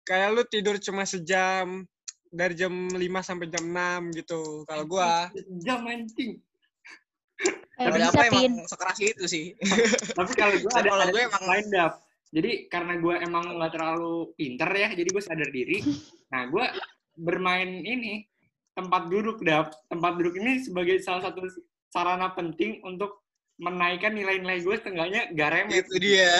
kayak lu tidur cuma sejam dari jam 5 sampai jam 6 gitu kalau gua jam anjing. Eh, bisa apa emang sekeras itu sih. Tapi kalau Saya ada, kalau tips emang- lain dap. Jadi karena gue emang nggak terlalu pinter ya, jadi gue sadar diri. Nah, gue bermain ini tempat duduk dap. Tempat duduk ini sebagai salah satu sarana penting untuk menaikkan nilai-nilai gue setengahnya gak remet. itu dia.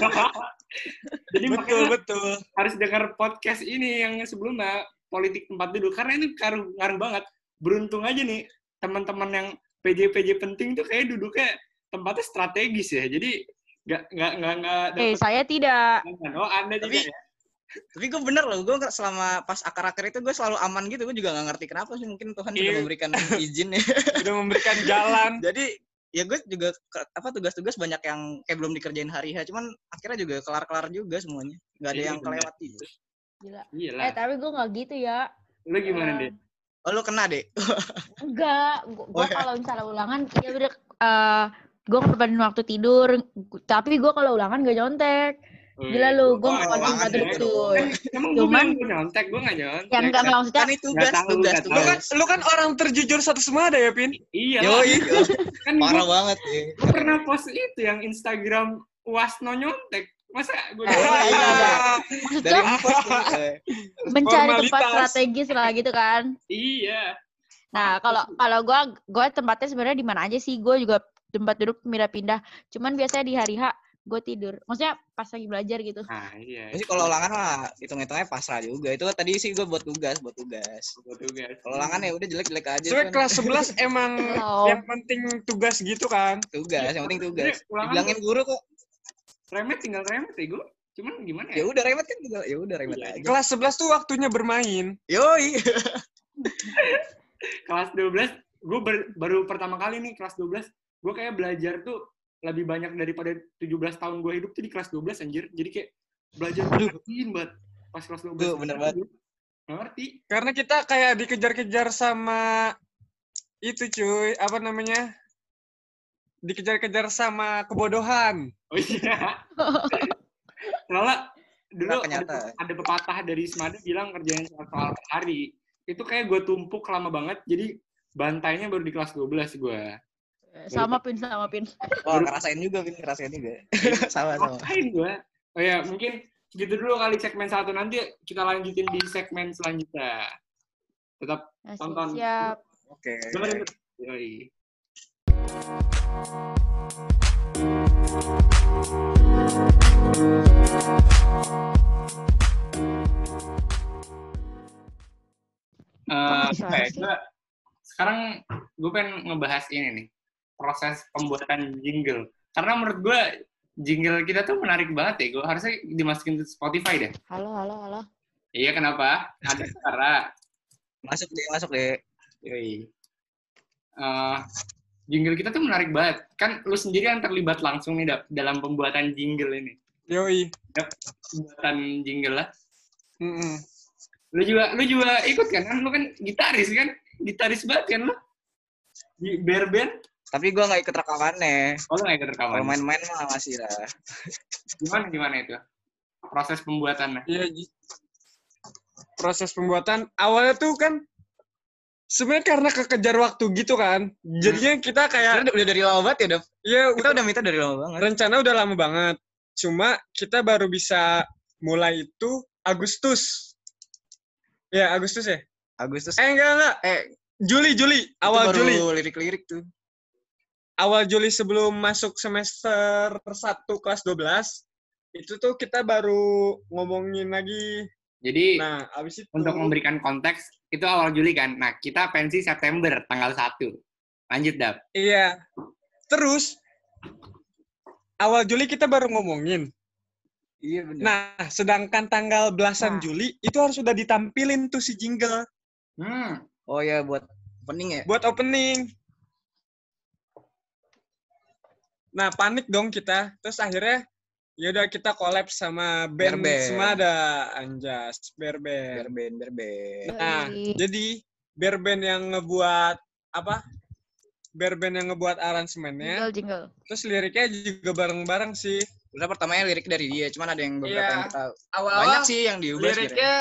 *laughs* Jadi betul makanya betul harus dengar podcast ini yang sebelumnya politik tempat duduk karena ini ngaruh ngaruh banget. Beruntung aja nih teman-teman yang PJ-PJ penting tuh kayak duduknya tempatnya strategis ya. Jadi nggak nggak nggak nggak Eh saya tidak. Oh anda Tapi- tidak ya? Tapi gue bener loh, gue selama pas akar-akar itu gue selalu aman gitu. Gue juga nggak ngerti kenapa sih. Mungkin Tuhan sudah Iya. memberikan izin ya. udah memberikan jalan *laughs* Jadi ya gue juga apa tugas-tugas banyak yang kayak belum dikerjain hari H. Cuman akhirnya juga kelar-kelar juga semuanya. Nggak ada Iya, yang kelewat gitu. Gila. Iya Eh tapi gue nggak gitu ya. Lu gimana Eh, deh? Oh lu kena deh. *laughs* Enggak, gue Oh, ya. kalau misalnya ulangan, ya udah, eh gue ngorbanin waktu tidur, tapi gue kalau ulangan gak nyontek. Gila lu, gue Oh, waktu ya. tidur cuy. Emang gue Cuman- bilang gue nyontek, gue nggak nyontek. Ya enggak, maksudnya, Kan ini tugas, tahu, tugas, nggak lu tugas. kan lu kan orang terjujur satu semua ada ya pin Iya Yo, lah. iya. Kan Parah gue banget ya. pernah post itu yang Instagram Wasno nyontek. Masa gue Eh, iya, iya. Dari maksudnya eh. mencari tempat strategis lah gitu kan. Iya. Nah kalau kalau gue, gue tempatnya sebenarnya di mana aja sih, gue juga tempat duduk pindah-pindah. Cuman biasanya di hari H gue tidur. Maksudnya pas lagi belajar gitu. Nah, iya. Jadi kalau ulangan mah hitung-hitungnya pasrah juga. Itu tadi sih gue buat tugas, buat tugas. Buat tugas. Kalau ulangan ya udah jelek-jelek aja. Soalnya kelas 11 *laughs* emang Halo. yang penting tugas gitu kan tugas, yang penting tugas. Dibilangin guru kok. remet tinggal remet ya gue. Cuman gimana Ya ya? udah remet kan tinggal ya udah remet Iya. aja. kelas 11 tuh waktunya bermain Yoi. *laughs* Kelas 12, gue baru pertama kali nih kelas 12, gue kayak belajar tuh lebih banyak daripada 17 tahun gue hidup tuh di kelas 12 anjir. Jadi kayak belajar rajin banget pas kelas 12. Tuh, bener banget. Nggak ngerti. karena kita kayak dikejar-kejar sama itu cuy, apa namanya? Dikejar-kejar sama kebodohan. Oh iya. *laughs* Soalnya dulu ada, ada pepatah dari Semada bilang kerjain soal soal per hari. Itu kayak gue tumpuk lama banget, jadi bantainya baru di kelas 12 gue. Sama pin sama pin. *laughs* Oh, ngerasain juga, Vin. Ngerasain juga. *laughs* sama, sama. Ngapain gue? Oh ya, mungkin segitu dulu kali segmen satu. Nanti kita lanjutin di segmen selanjutnya. Tetap Nah, Tonton. siap. Oke. dengerin. Yoi. Eh, apa ya, sih? gua- sekarang gue pengen ngebahas ini nih proses pembuatan jingle. Karena menurut gue jingle kita tuh menarik banget ya. Gue harusnya dimasukin ke Spotify deh. Halo, halo, halo. iya kenapa? Ada cara Masuk deh, masuk deh. Yoi. Eh, jingle kita tuh menarik banget. Kan lu sendiri yang terlibat langsung nih Dap, dalam pembuatan jingle ini. Yoi. pembuatan jingle lah. Mm-mm. lu juga lu juga ikut kan kan? Lu kan gitaris kan? Gitaris banget kan lu? Di bear band Tapi gue nggak ikut rekamannya. oh lu nggak ikut rekaman Kalau main-main mah masih lah. gimana gimana itu proses pembuatannya Iya. Ji. Proses pembuatan awalnya tuh kan sebenarnya karena kekejar waktu gitu kan. Jadinya kita kayak Sebenarnya udah dari lama banget ya, Dap. ya Kita udah minta dari lama banget. rencana udah lama banget. Cuma kita baru bisa mulai itu Agustus. Ya, Agustus ya? Agustus. Eh, enggak, enggak. Eh, Juli, Juli. Awal itu baru Juli. lirik-lirik tuh. Awal Juli sebelum masuk semester 1 kelas 12. Itu tuh kita baru ngomongin lagi. jadi Nah, abis itu... untuk memberikan konteks itu awal Juli kan nah kita pensi September tanggal 1 lanjut dap Iya. Terus, awal Juli kita baru ngomongin. Iya bener. Nah, sedangkan tanggal belasan Nah. Juli itu harus sudah ditampilin tuh si jingle hmm Oh ya buat opening ya. buat opening. Nah, panik dong kita. Terus akhirnya ya udah kita collab sama band Bear Band. Semada Anjas, Bear band, biar band. Nah, Yoi. jadi Bear Band yang ngebuat apa? Bear Band yang ngebuat aransemennya. Jingle, jingle. Terus liriknya juga bareng-bareng sih. Udah pertamanya lirik dari dia, cuman ada yang beberapa Iya. yang kita Awal banyak sih yang diubah liriknya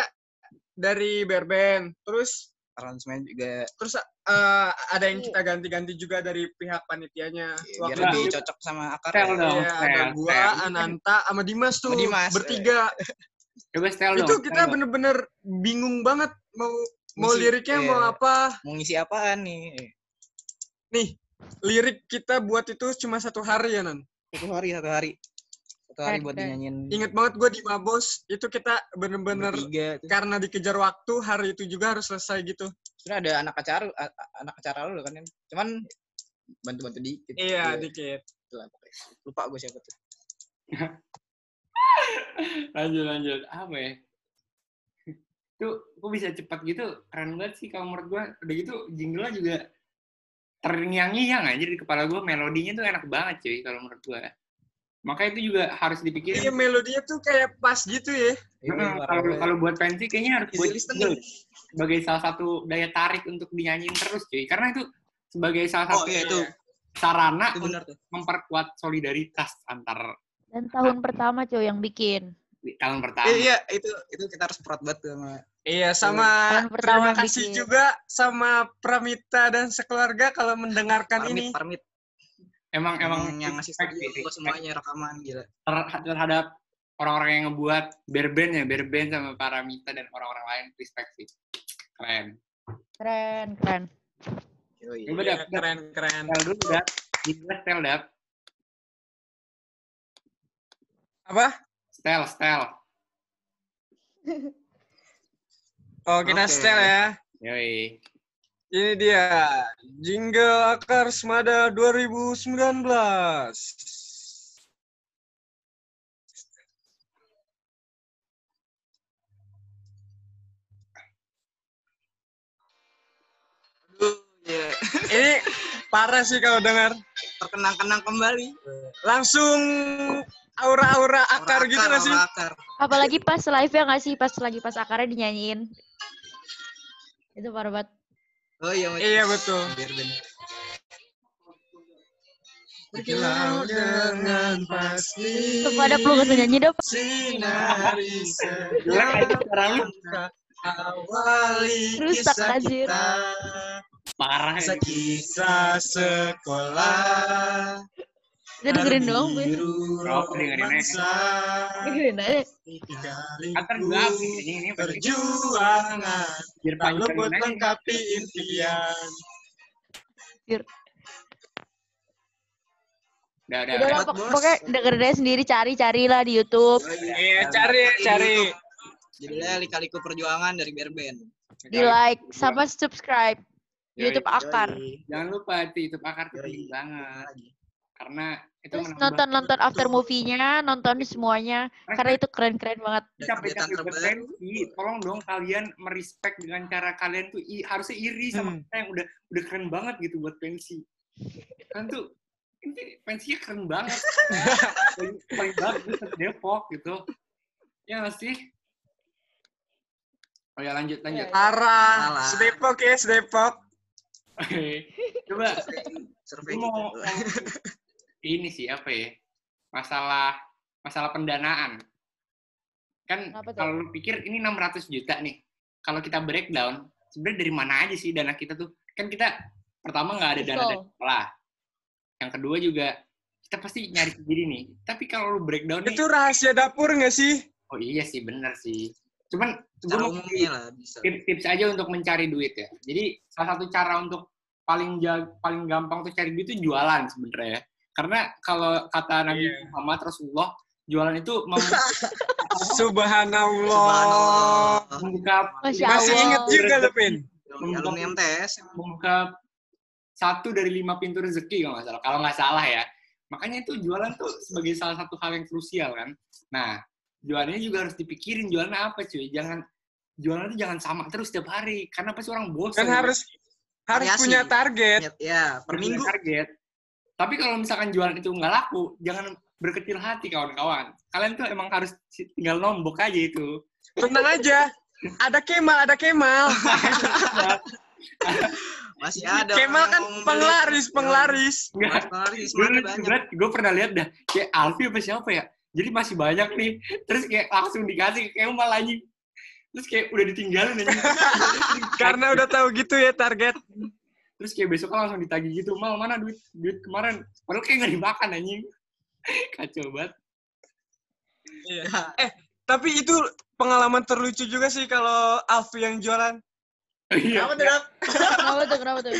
dari Bear Band. Terus Aransemen juga terus eh, ada yang kita ganti-ganti juga dari pihak panitianya. ya, biar Waktu lebih itu cocok sama akar. Ya. dong. Iya, ada gua. Ananta, sama Dimas tuh. Sama Dimas, bertiga. *laughs* coba dong itu setel kita dong. bener-bener bingung banget mau mau Ngisi, liriknya mau iya. apa. Mau ngisi apaan nih? Nih, lirik kita buat itu cuma satu hari ya, Nan. Satu hari, satu hari. Satu hari Keren, buat dinyanyiin Ingat banget gue di Mabos, itu kita bener-bener bertiga. tuh. karena dikejar waktu, hari itu juga harus selesai gitu. Sebenarnya ada anak acara, anak acara lu kan. Cuman bantu-bantu dikit. Iya, dikit. Itulah pokoknya. Lupa gue siapa tuh. *laughs* lanjut lanjut apa ya itu kok bisa cepat gitu keren banget sih kalau menurut gua udah gitu jingle juga terngiang-ngiang aja di kepala gua melodinya tuh enak banget cuy kalau menurut gua maka itu juga harus dipikirin Iya, melodinya tuh kayak pas gitu ya. Parah kalau kalau buat pensi kayaknya harus Easy buat jingle sebagai salah satu daya tarik untuk dinyanyiin terus cuy karena itu sebagai salah Oh satu iya itu, sarana itu benar tuh. untuk memperkuat solidaritas antar Dan tahun pertama cuy yang bikin. di tahun pertama Iya, iya, itu itu kita harus proud banget tuh sama Iya, sama Tahun terima kasih bikin. juga sama Pramita dan sekeluarga kalau mendengarkan Parmit, ini. Parmit. Emang emang Emang yang ngasih respect studio semuanya rekaman gila. ter- terhadap orang-orang yang ngebuat bear band ya bear band sama Paramita dan orang-orang lain respect sih keren Keren, keren. Yoi. Coba Iya, dap, dap, keren keren. tel dulu dap Gila, stel dap Apa? stel stel Oh, kita Oke. setel ya. yoi Ini dia jingle Akar Semada 2019. Aduh, gila. Ini parah sih kalau dengar. Terkenang-kenang kembali. Langsung aura-aura akar gitu Aura gak sih? aura akar. Apalagi pas live ya nggak sih? Pas lagi pas akarnya dinyanyiin. Itu parah banget. Oh iya. Iya betul. Biar ben. Berkilau dengan pasti. Tuh pada perlu nggak nyanyi dong. Sinari awali Rusak, kisah anjir. kita. Parah ya. Kisah sekolah. Udah dengerin doang, Bu. Oh, dengerin aja. Dengerin aja. Antar ini ini Perjuangan biar panjangin aja. lengkapi impian. Udah udah. Udah pok- Bos. pokoknya dengerin aja sendiri, cari-cari lah di YouTube. Iya, cari cari. Judulnya Lika-Liku Perjuangan dari Berben. Di like, sama subscribe. YouTube Akar. Jangan lupa di YouTube akar penting banget. Karena itu Terus menambah nonton-nonton *laughs* after movie-nya, nonton semuanya. Karena itu keren-keren banget. Kegiatan berpensi, tolong dong kalian merespek dengan cara kalian tuh i- harusnya iri sama Hmm. kita yang udah udah keren banget gitu buat pensi. Kan tuh ini pensinya keren banget. paling, *laughs* paling bagus di Depok gitu. Ya sih? Oh ya lanjut lanjut. Parah. Sedepok ya, sedepok. Oke. Coba Survei mau, gitu. Ini sih apa ya? Masalah masalah pendanaan. Kan Apa tuh? kalau lu pikir ini 600 juta nih. Kalau kita breakdown, sebenarnya dari mana aja sih dana kita tuh? Kan kita pertama nggak ada dana dari sekolah. Yang kedua juga kita pasti nyari sendiri nih. Tapi kalau lu breakdown nih, Itu rahasia dapur nggak sih? oh iya sih bener sih. Cuman umumnya lah bisa. tips, tips aja untuk mencari duit ya. Jadi salah satu cara untuk paling jag, paling gampang untuk cari duit itu jualan sebenarnya. Ya. Karena kalau kata Nabi Iya. Muhammad Rasulullah, jualan itu mem- *laughs* Subhanallah. Subhanallah. membuka Masih inget juga lu, Pin? Alumni MTS. membuka satu dari lima pintu rezeki kalau nggak salah. Kalau nggak salah ya. Makanya itu jualan tuh sebagai salah satu hal yang krusial kan. Nah, jualannya juga harus dipikirin jualannya apa cuy. Jangan jualan itu jangan sama terus setiap hari. Karena pasti orang bosan. Kan harus harus Variasi. punya target. Ya, per Punya minggu. target. Tapi kalau misalkan jualan itu nggak laku, jangan berkecil hati kawan-kawan. Kalian tuh emang harus tinggal nombok aja itu. Tenang aja. Ada Kemal, ada Kemal. *laughs* Masih ada. Kemal kan penglaris, penglaris. Enggak. Penglaris, banyak. gue pernah lihat dah kayak Alfi apa siapa ya jadi masih banyak nih terus kayak langsung dikasih ke Kemal anjing terus kayak udah ditinggalin anjing *laughs* Karena udah tahu gitu ya target. Terus kayak besok langsung ditagih gitu mal mana duit duit kemarin padahal kayak nggak dimakan anjing *laughs* kacau banget Iya. Eh, tapi itu pengalaman terlucu juga sih kalau Alfi yang jualan. iya Kenapa tuh, kenapa tuh?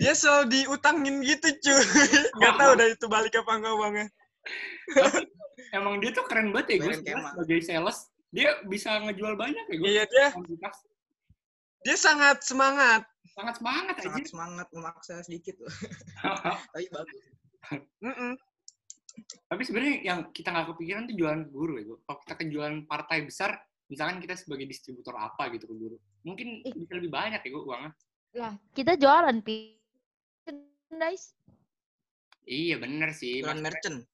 Dia selalu diutangin gitu cuy. *laughs* Gak tahu dah itu balik apa enggak uangnya. emang dia tuh keren banget ya gue sebagai sales dia bisa ngejual banyak ya gue Iya dia, dia sangat semangat. sangat semangat aja Sangat semangat memaksa sedikit loh. *laughs* Tapi bagus. Mm-mm. tapi sebenarnya yang kita nggak kepikiran tuh jualan ke guru ya kalau kita ke jualan partai besar misalkan kita sebagai distributor apa gitu ke guru mungkin Ih. bisa lebih banyak ya gue uangnya Lah, kita jualan, Pi. Merchandise. iya bener sih Jualan merchant.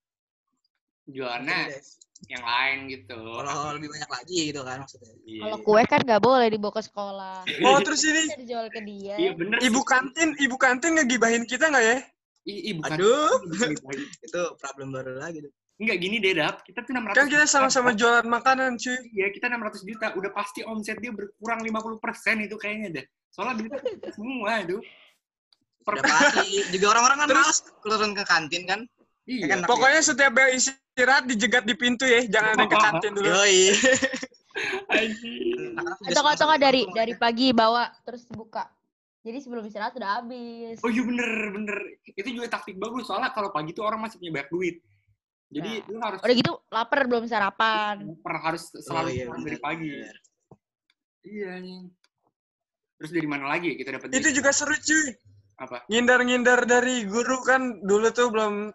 Jualannya Merchandise. yang lain gitu Kalau lebih banyak lagi gitu kan maksudnya. Iya. Kalau kue kan nggak boleh dibawa ke sekolah. Oh terus ini Bisa dijual ke dia. iya bener ibu sih. kantin, ibu kantin ngegibahin kita nggak ya? Ih, ih, bukan Aduh. *laughs* Itu problem baru lagi tuh. Enggak gini deh, Dap. Kita tuh 600 Kan kita sama-sama jualan makanan cuy. Iya, kita 600 juta. Udah pasti omset dia berkurang 50% itu kayaknya deh. Soalnya duitnya kita semua itu. Per- Udah pasti. Juga orang-orang kan Terus- males turun ke kantin kan. Iya. kan Pokoknya setiap bel istirahat dijegat di pintu ya, jangan ada yang ke kantin dulu. Yoi. *laughs* Anjing. Atau dari dari pagi bawa terus buka. Jadi sebelum istirahat udah habis. Oh iya bener, bener. Itu juga taktik bagus. Soalnya kalau pagi tuh orang masih punya banyak duit. Jadi Nah. lu harus Udah gitu lapar belum sarapan. per harus selalu Oh, iya, dari pagi. bener. Iya anjing. Terus dari mana lagi ya kita dapat Itu juga seru cuy. apa? Ngindar-ngindar dari guru kan dulu tuh belum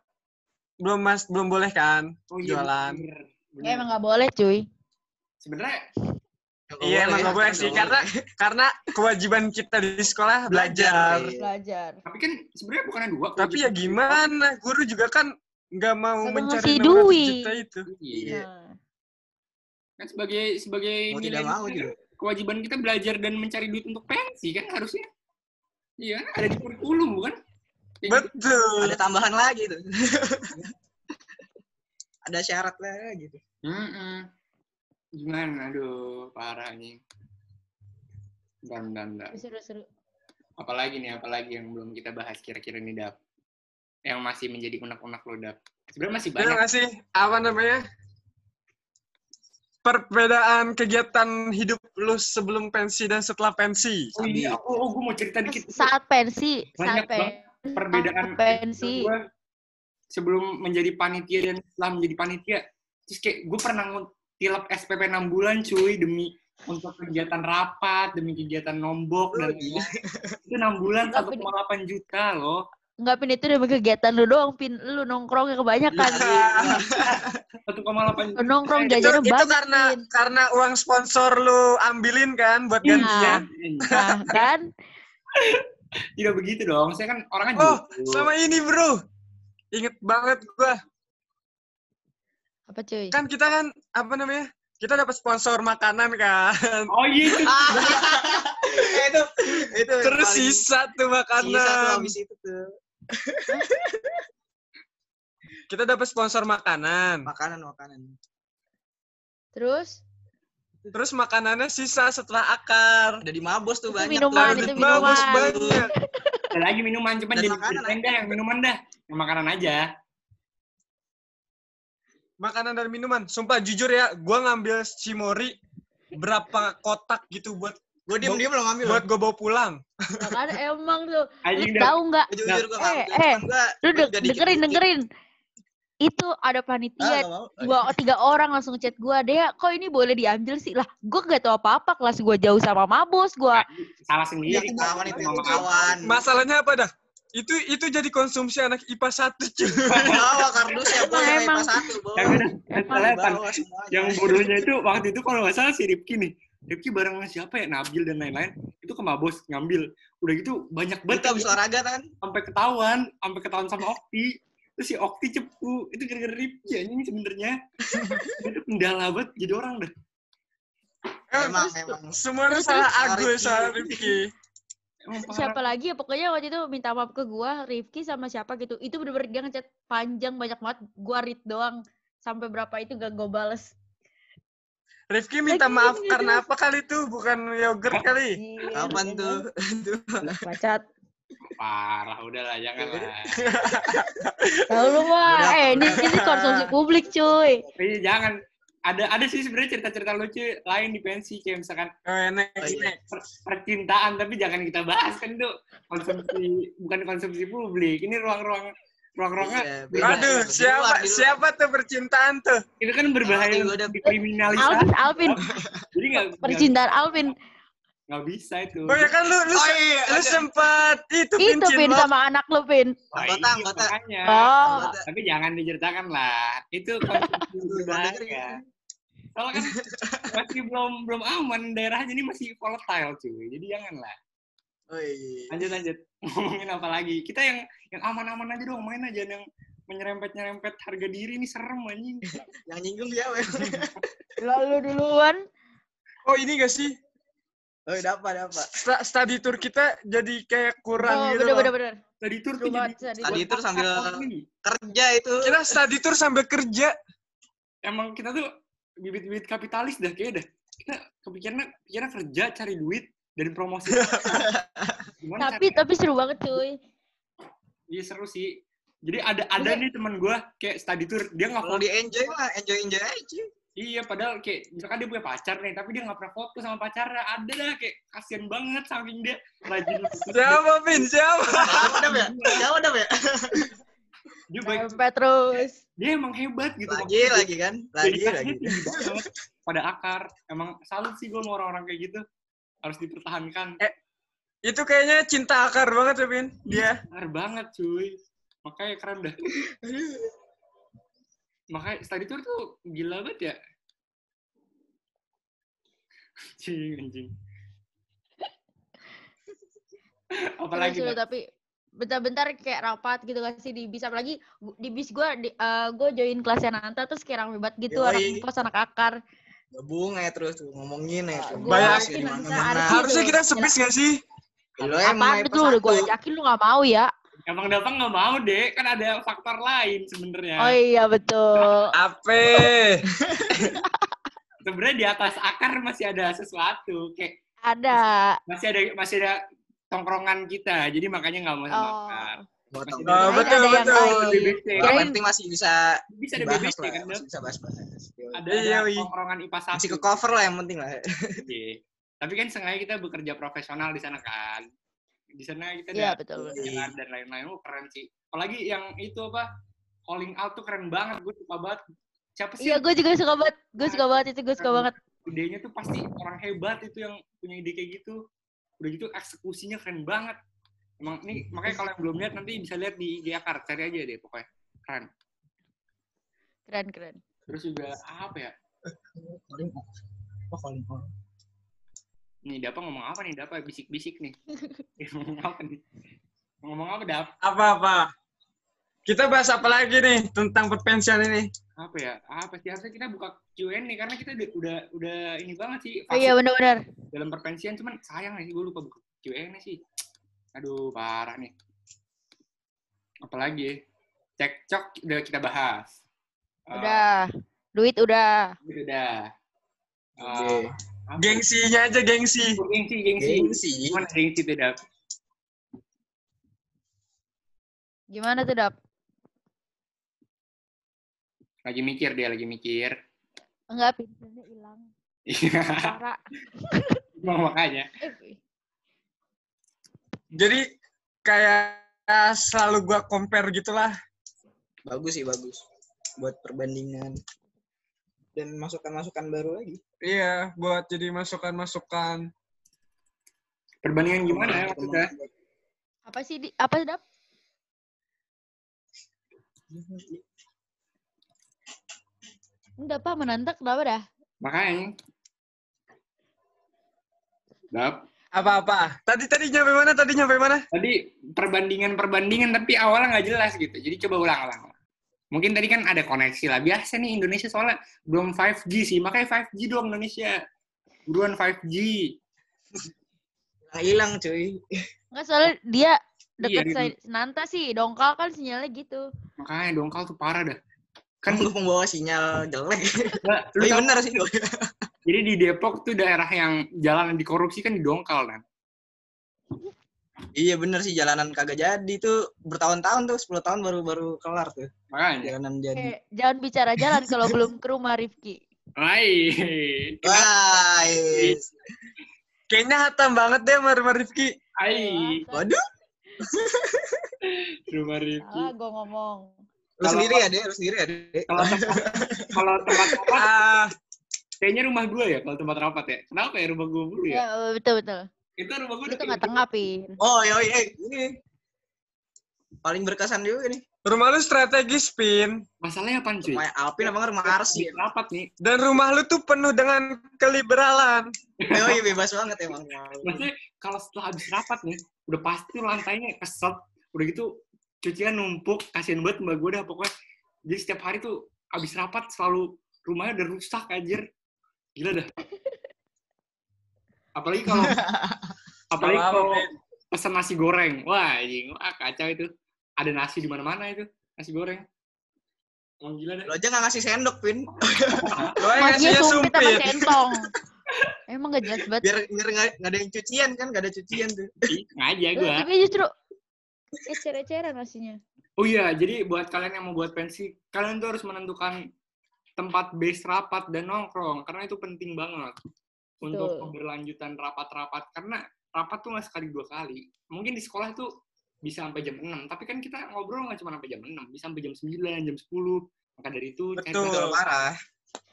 belum mas belum boleh kan Oh iya, jualan. bener, bener. Ya, emang nggak boleh cuy. Sebenarnya Iya emang nggak boleh nggak sih karena karena kewajiban kita di sekolah belajar. Iya. Belajar. tapi kan sebenarnya bukannya dua. Tapi ya gimana, guru juga kan nggak mau Kagak mencari ngasih 600 duit. juta itu. Iya. Nah, Kan sebagai sebagai Mau tidak mau kan juga. kewajiban kita belajar dan mencari duit untuk pensi kan harusnya. Iya, ada di kurikulum bukan? Betul. Ada tambahan lagi tuh. *laughs* ada syarat lah gitu. Mm-mm. Gimana? Aduh, parah nih. Bentar, bentar, bentar. Seru-seru. Apalagi nih, apalagi yang belum kita bahas kira-kira nih, Dap. Yang masih menjadi unek-unek lo, Dap. Sebenarnya masih banyak. nggak sih apa namanya? Perbedaan kegiatan hidup lu sebelum pensi dan setelah pensi. Oh iya, oh, oh gue mau cerita dikit. Saat pensi, Banyak saat pensi. Perbedaan pensi. gue sebelum menjadi panitia dan setelah menjadi panitia. Terus kayak gue pernah tilap SPP 6 bulan cuy demi untuk kegiatan rapat, demi kegiatan nombok dan gila. itu 6 bulan Tapi- 1,8 juta loh. Enggak pin itu demi kegiatan lu doang, pin lu nongkrongnya kebanyakan. Iya. 1,8 juta. Lu nongkrong itu, jajannya itu banyak, karena Pin. karena uang sponsor lu ambilin kan buat Iya. gantinya. Nah, kan? Tidak begitu dong. Saya kan orangnya Oh, sama ini bro. Inget banget gua. Apa cuy? Kan kita kan apa namanya? Kita dapat sponsor makanan kan. Oh iya itu. Eh, *laughs* itu itu Terus paling- sisa tuh sisa tuh makanan. habis itu tuh. *laughs* Kita dapat sponsor makanan. Makanan makanan. Terus? Terus makanannya sisa setelah akar. Ada di mabos tuh Itu banyak minuman, tuh. itu minuman. banyak. Ada lagi minuman cuman Dan jadi makanan, dah yang minuman dah. Yang makanan aja. Makanan dan minuman. Sumpah jujur ya, gua ngambil Cimori berapa kotak gitu buat Gue diem diem lo ngambil. buat gue bawa pulang. Ya kan emang tuh. Lu tahu nggak? Gua jujur gue Eh, ngambil. eh, Lu dengerin dengerin. Itu ada Ah, panitia mau. dua tiga orang langsung chat gua deh kok ini boleh diambil sih lah gue gak tahu apa apa kelas gua jauh sama mabos gua Salah Iya, sendiri. kawan itu Sama itu kawan. Masalahnya apa dah? Itu itu jadi konsumsi anak IPA 1 cuy. Bawa kardusnya boy Emang, yang emang. IPA satu boy. Yang kan, Bawa yang bodohnya itu waktu itu kalau nggak salah si Ripki nih. Ripki bareng sama siapa ya Nabil dan lain-lain itu ke Mabos ngambil. Udah gitu banyak banget Itu habis olahraga kan? sampai ketahuan, sampai ketahuan sama Okti. Terus si Okti cepu, itu gara-gara Ripki ini sebenarnya. *laughs* itu kendala banget jadi orang dah. Emang emang. Semuanya Terus, salah. Agus, salah parah. siapa lagi ya pokoknya waktu itu minta maaf ke gua Rifki sama siapa gitu itu bener-bener dia ngechat panjang banyak banget gua read doang sampai berapa itu gak gue bales Rifki minta Lagi maaf ini karena apa kali itu? Bukan yogurt kali. Iya, Kapan iya tuh? Bacat Parah, udahlah janganlah. tahu *laughs* lu mah eh ini udah. ini konsumsi publik cuy Tapi jangan ada ada sih sebenarnya cerita-cerita lucu lain di pensi kayak misalkan Oh, next, Oh, iya. next. per- percintaan tapi jangan kita bahas kan itu konsumsi bukan konsumsi publik ini ruang-ruang ruang-ruangnya Iya, bebas. beda. Aduh, Di siapa di luar. siapa tuh percintaan tuh? itu kan berbahaya untuk udah- dikriminalisasi Alvin Alvin jadi nggak- percintaan Alvin nggak bisa itu. Oh ya kan lu lu, Oh se- iya, lu sempat itu itu Pin lo. sama anak lu Pin Wah, Anggota, iya, anggota. makanya. oh. Anggota. tapi jangan diceritakan lah. Itu *laughs* konsumsi soalnya kan masih belum belum aman daerahnya ini masih volatile cuy. Jadi janganlah Oh iya. lanjut lanjut. *laughs* Ngomongin apa lagi? Kita yang yang aman-aman aja dong. Main aja yang menyerempet nyerempet harga diri ini serem anjing. *laughs* Yang nyinggung dia lalu duluan. Oh ini gak sih? Oh dapat dapat. Sta- study tour kita jadi kayak kurang oh gitu bener loh. bener bener tadi tur Seru tuh jadi tadi Tadi tur. itu sambil ini. kerja itu. Kita study tour sambil kerja. emang kita tuh bibit-bibit kapitalis dah kayak dah kita kepikiran pikiran kerja cari duit dan promosi *laughs* Gimana tapi caranya? tapi seru banget cuy iya seru sih jadi ada ada nih teman gue kayak study tour dia nggak Kalau di enjoy mah enjoy enjoy aja. Iya padahal kayak misalkan dia punya pacar nih tapi dia nggak pernah foto sama pacarnya ada dah kayak kasian banget saking dia rajin Siapa Pin? Siapa? Siapa dah ya? Siapa dah ya? dia baik sampai terus dia emang hebat gitu Lagi maksudnya. lagi kan? Lagi Dedikasinya lagi. tinggi banget pada akar emang salut sih gue sama orang-orang kayak gitu harus dipertahankan Itu kayaknya cinta akar banget ya Pin. Dia. akar banget cuy makanya keren dah *laughs* makanya study tour tuh gila banget ya anjing anjing apalagi Dak? tapi bentar-bentar kayak rapat gitu kan sih di bis apalagi di bis gue di, gue join kelasnya Nanta terus kayak rame banget gitu Yoi. anak pos anak akar gabung ya terus ngomongin ya Bayangin, mana-mana. artis Harusnya kita sebis gak sih? Lo emang Apaan itu udah gue ajakin lu gak mau ya? Emang Dapang nggak mau deh, kan ada faktor lain sebenarnya. Oh iya betul. Ape. *laughs* Sebenarnya di atas akar masih ada sesuatu, kayak Ada. masih ada masih ada tongkrongan kita, jadi makanya nggak mau sama Oh. akar. Potong. Oh, betul, betul. BBC. Yang penting masih bisa Bisa ada dibahas BBC lah, kan, masih bisa bahas-bahas. Ada, Iya, ada wi. tongkrongan IPA satu. Masih ke cover lah yang penting lah. Iya. Tapi kan sengaja kita bekerja profesional di sana kan. Di sana kita Iya ada betul. jalan dan lain-lain. Oh, keren sih. Apalagi yang itu apa? Calling out tuh keren banget. Gue suka banget. Siapa sih? Iya gue juga suka banget. Gue suka banget itu. Gue suka banget. idenya tuh pasti orang hebat itu yang punya ide kayak gitu. Udah gitu eksekusinya keren banget. Emang ini makanya kalau yang belum lihat nanti bisa lihat di IG Akar, cari aja deh pokoknya. Keren. Keren keren. Terus juga apa ya? Oh, calling out. Nih, Dapa ngomong apa nih? Dapa bisik-bisik nih. *laughs* ngomong apa nih? Ngomong apa, Dap? Apa-apa. Kita bahas apa lagi nih tentang perpensian ini? Apa ya? Apa sih? Harusnya kita buka Q&A karena kita udah, udah, udah ini banget sih. Oh iya benar-benar. dalam perpensian cuman sayang nih gue lupa buka Q&A sih aduh parah nih apalagi ya? cekcok udah kita bahas Udah. Duit udah. itu udah Oke. Gengsinya aja gengsi. Gengsi gengsi Gengsi. gimana gengsi tuh Dap? Gimana tuh dap? lagi mikir dia lagi mikir Enggak pinternya hilang. iya *laughs* makanya Jadi kayak selalu gua compare gitulah. Bagus sih, bagus. Buat perbandingan. Dan masukan-masukan baru lagi. Iya, buat jadi masukan-masukan. perbandingan gimana ya maksudnya apa sih di, apa sih dap? Udah pak menantak kenapa dah? makanya Dap Apa-apa. Tadi tadi nyampe mana? Tadi nyampe mana? tadi perbandingan perbandingan tapi awalnya nggak jelas gitu jadi coba ulang ulang mungkin tadi kan ada koneksi lah biasa nih Indonesia soalnya belum 5G sih makanya 5G dong Indonesia buruan 5G Hilang, cuy. Enggak soalnya dia Iya, deket gitu. saya Nanta sih, dongkal kan sinyalnya gitu. makanya dongkal tuh parah dah kan lu pembawa sinyal jelek. Lu tau, bener sih. jadi di Depok tuh daerah yang jalan dikorupsi kan di dongkal kan iya bener sih jalanan kagak jadi tuh bertahun-tahun tuh 10 tahun baru baru kelar tuh makanya jalanan jadi. Eh, jangan bicara jalan kalau *laughs* belum ke rumah Rifki. Hai. Wah, yes. Kayaknya hatam banget deh sama rumah Rifki. Hai. Waduh, *laughs* Rumah Rifki. Salah gue ngomong. lu Kalau- sendiri ya, Dek? Lu sendiri ya, Dek? *laughs* Kalau tempat kalau tempat rapat Ah, kayaknya rumah gue ya kalau tempat rapat ya. Kenapa ya rumah gue dulu ya? Ya, betul betul. Itu rumah gue Itu udah tengah-tengah pin. Oh, iya, iya, ini. Paling berkesan juga nih. rumah lu strategis, Pin. Masalahnya apa cuy? Rumah Alpin apa nggak rumah Arsi? Di rapat nih. Dan rumah lu tuh penuh dengan keliberalan. Oh *laughs* iya, bebas banget emang. Maksudnya kalau setelah habis rapat nih, udah pasti lantainya keset. Udah gitu cucian numpuk, kasihan banget mbak gue dah pokoknya. Jadi setiap hari tuh habis rapat selalu rumahnya udah rusak anjir. Gila dah. *laughs* Apalagi kalau *laughs* apalagi kalau pesan nasi goreng. Wah, anjing, wah kacau itu. Ada nasi di mana-mana itu, nasi goreng. Oh, gila dah. Lo aja nggak ngasih sendok, Pin. Yang *laughs* Masnya ngasihnya sumpit sama centong. *laughs* Emang gak jelas banget. Biar biar nggak nggak ada yang cucian kan, nggak ada cucian tuh. Ngaja gue. Tapi justru ecer-eceran nasinya. Oh iya, jadi buat kalian yang mau buat pensi, kalian tuh harus menentukan tempat base rapat dan nongkrong karena itu penting banget untuk keberlanjutan rapat-rapat karena rapat tuh nggak sekali dua kali. Mungkin di sekolah itu bisa sampai jam 6, tapi kan kita ngobrol nggak cuma sampai jam 6, bisa sampai jam 9, jam 10. Maka dari itu cari Betul. Betul parah.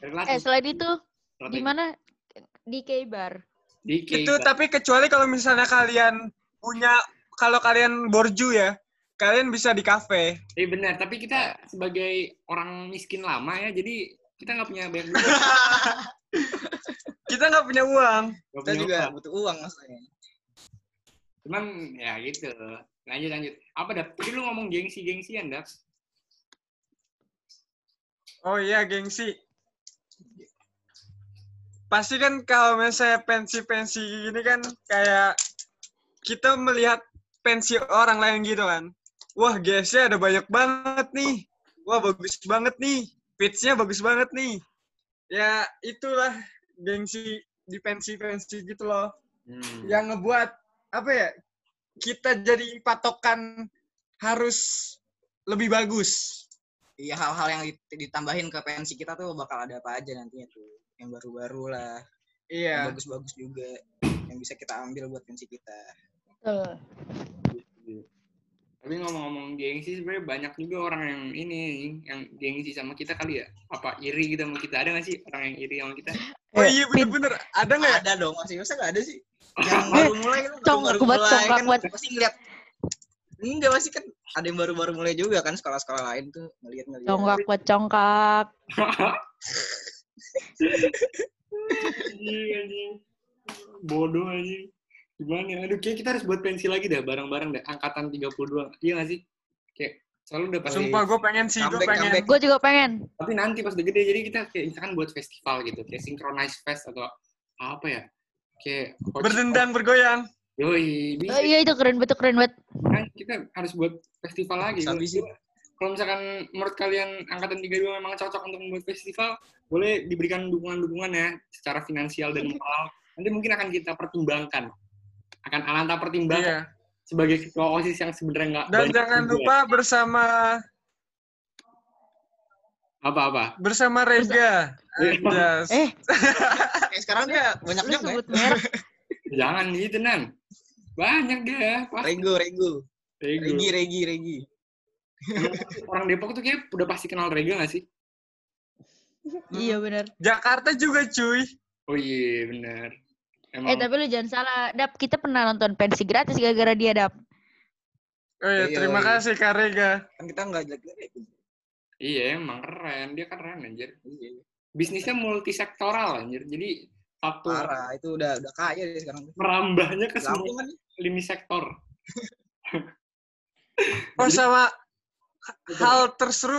relasi Eh selain itu di mana di K-bar? Di Itu K-bar. tapi kecuali kalau misalnya kalian punya kalau kalian borju ya, kalian bisa di kafe. Eh benar, tapi kita sebagai orang miskin lama ya, jadi kita nggak punya banyak *laughs* duit. Kita nggak punya uang. nggak Kita punya juga uang. butuh uang maksudnya. Cuman ya gitu. Lanjut lanjut. Apa dah? Tadi lu ngomong gengsi-gengsian, Dap. Oh iya, gengsi. pasti kan kalau misalnya pensi-pensi gini kan kayak kita melihat pensi orang lain gitu kan. Wah, GS-nya ada banyak banget nih. Wah, bagus banget nih. Pitch-nya bagus banget nih. Ya, itulah gengsi di pensi-pensi gitu loh. Hmm. Yang ngebuat, apa ya, kita jadi patokan harus lebih bagus. Iya hal-hal yang dit- ditambahin ke pensi kita tuh bakal ada apa aja nantinya tuh. Yang baru-baru lah, yang Iya. bagus-bagus juga yang bisa kita ambil buat pensi kita. Betul. Tapi ngomong-ngomong gengsi sebenarnya banyak juga orang yang ini yang gengsi sama kita kali ya. Apa iri gitu sama kita? Ada nggak sih orang yang iri sama kita? *laughs* Oh Eh, iya bener-bener. Ada nggak ya? Ada dong, masih masa nggak ada sih? Yang baru mulai kan Cong, baru aku buat mulai kan buat. pasti ngeliat Enggak pasti kan ada yang baru-baru mulai juga kan sekolah-sekolah lain tuh ngeliat-ngeliat. Congkak buat congkak. Bodoh anjing. Gimana? Aduh, kayak kita harus buat pensi lagi dah, bareng-bareng dah. Angkatan 32. Iya nggak sih? Kayak selalu udah pasti. Sumpah gue pengen sih, gue pengen. Gue juga pengen. Tapi nanti pas udah gede, jadi kita kayak misalkan buat festival gitu. Kayak synchronize fest atau apa ya? Kayak Berdendang, bergoyang. Yoi, Oh, bisa. iya itu keren betul keren banget. Kan kita harus buat festival lagi. Kalau misalkan menurut kalian angkatan 32 memang cocok untuk membuat festival, boleh diberikan dukungan-dukungan ya secara finansial dan moral. Nanti mungkin akan kita pertimbangkan. Akan Ananta pertimbangkan Iya. Sebagai ketua OSIS yang sebenarnya nggak Dan banyak jangan juga. lupa bersama apa-apa. bersama Rega. Anjas. Eh, *laughs* Eh, sekarang dia banyak lu jam ya? sebut merek. Jangan gitu, Nan. Banyak deh. Pasti. Rego, Rego. Rego. Regi, Regi, Regi. Orang Depok tuh kayak udah pasti kenal Rega nggak sih? Iya benar. Jakarta juga cuy. Oh iya, bener. Emang Eh tapi lu jangan salah, Dap. Kita pernah nonton pensi gratis gara-gara dia, Dap. Oh iya, Iya, terima iya. kasih Kak Rega. Kan kita nggak jelek-jelek. Iya, emang keren. Dia keren, anjir. Iya. Bisnisnya multisektoral, anjir. Jadi, satu Parah, itu udah udah kaya dia sekarang. merambahnya ke semua Lampung kan? lini sektor. *laughs* Oh Jadi- sama hal terseru,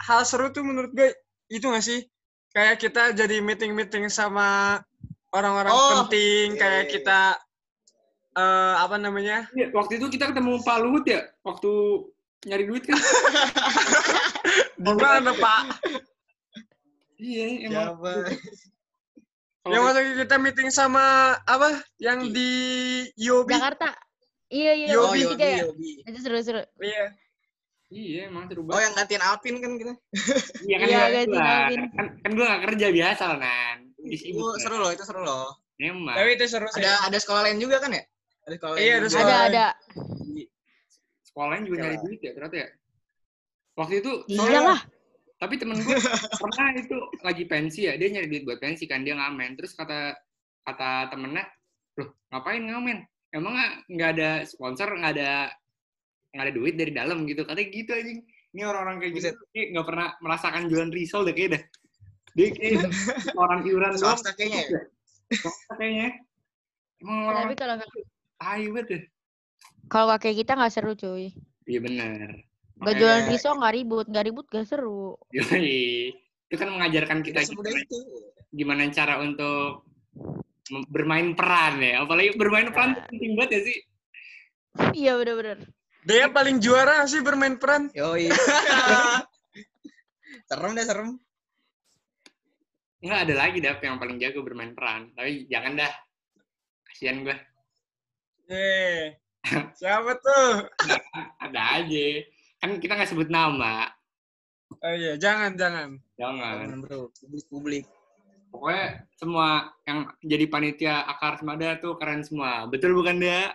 hal seru tuh menurut gue itu gak sih? Kayak kita jadi meeting-meeting sama orang-orang Oh, penting, iya, kayak iya, kita eh apa namanya? Iya, waktu itu kita ketemu Pak Luhut ya, waktu nyari duit kan. *laughs* Di mana Pak? iya, emang. Yang waktu kita meeting sama apa? Yang di Yobi. Jakarta. Iya, iya. Yobi. Oh, Yobi ya? Itu seru-seru. Iya. Iya, emang seru Oh, banget. yang gantiin Alvin kan kita. Iya kan, Iya, gua- ganti gua- Alvin. kan, kan gue gak kerja biasa Nan. Di Itu sibuk, seru loh, itu seru loh. Emang. Tapi itu seru sih. Ada ada sekolah lain juga kan ya? Ada sekolah lain. Iya, ada juga. sekolah Ada, lain. ada. Sekolahnya juga nyari Iya. duit ya, ternyata ya. Waktu itu, Iya soalnya- lah. tapi temen gue *laughs* pernah itu lagi pensi ya, dia nyari duit buat pensi kan, dia ngamen. Terus kata kata temennya, loh ngapain ngamen? Emang nggak ada sponsor, nggak ada nggak ada duit dari dalam gitu. Katanya gitu anjing. Ini orang-orang kayak gitu nggak pernah merasakan jualan risol deh kayak dah. Dia kayak orang iuran Swasta kayaknya ya. swasta kayaknya. Emang Tapi orang kalau tai banget deh. kalau kayak kita nggak seru, cuy. Iya benar. Makanya- jualan risol nggak ribut, nggak ribut nggak seru. Yoi. Itu kan mengajarkan kita gimana, itu. gimana cara untuk bermain peran ya. Apalagi bermain peran tuh penting banget ya sih. Iya benar-benar. Dia paling juara sih bermain peran. Yoi. *laughs* serem deh, serem. Enggak ada lagi Dap yang paling jago bermain peran. Tapi jangan dah. Kasihan gue. Yeay. *laughs* Siapa tuh? Ada aja. Kan kita nggak sebut nama. Oh iya, jangan, jangan. Jangan. Jangan bro, publik-publik. Pokoknya semua yang jadi panitia akar semada tuh keren semua. Betul bukan, dia?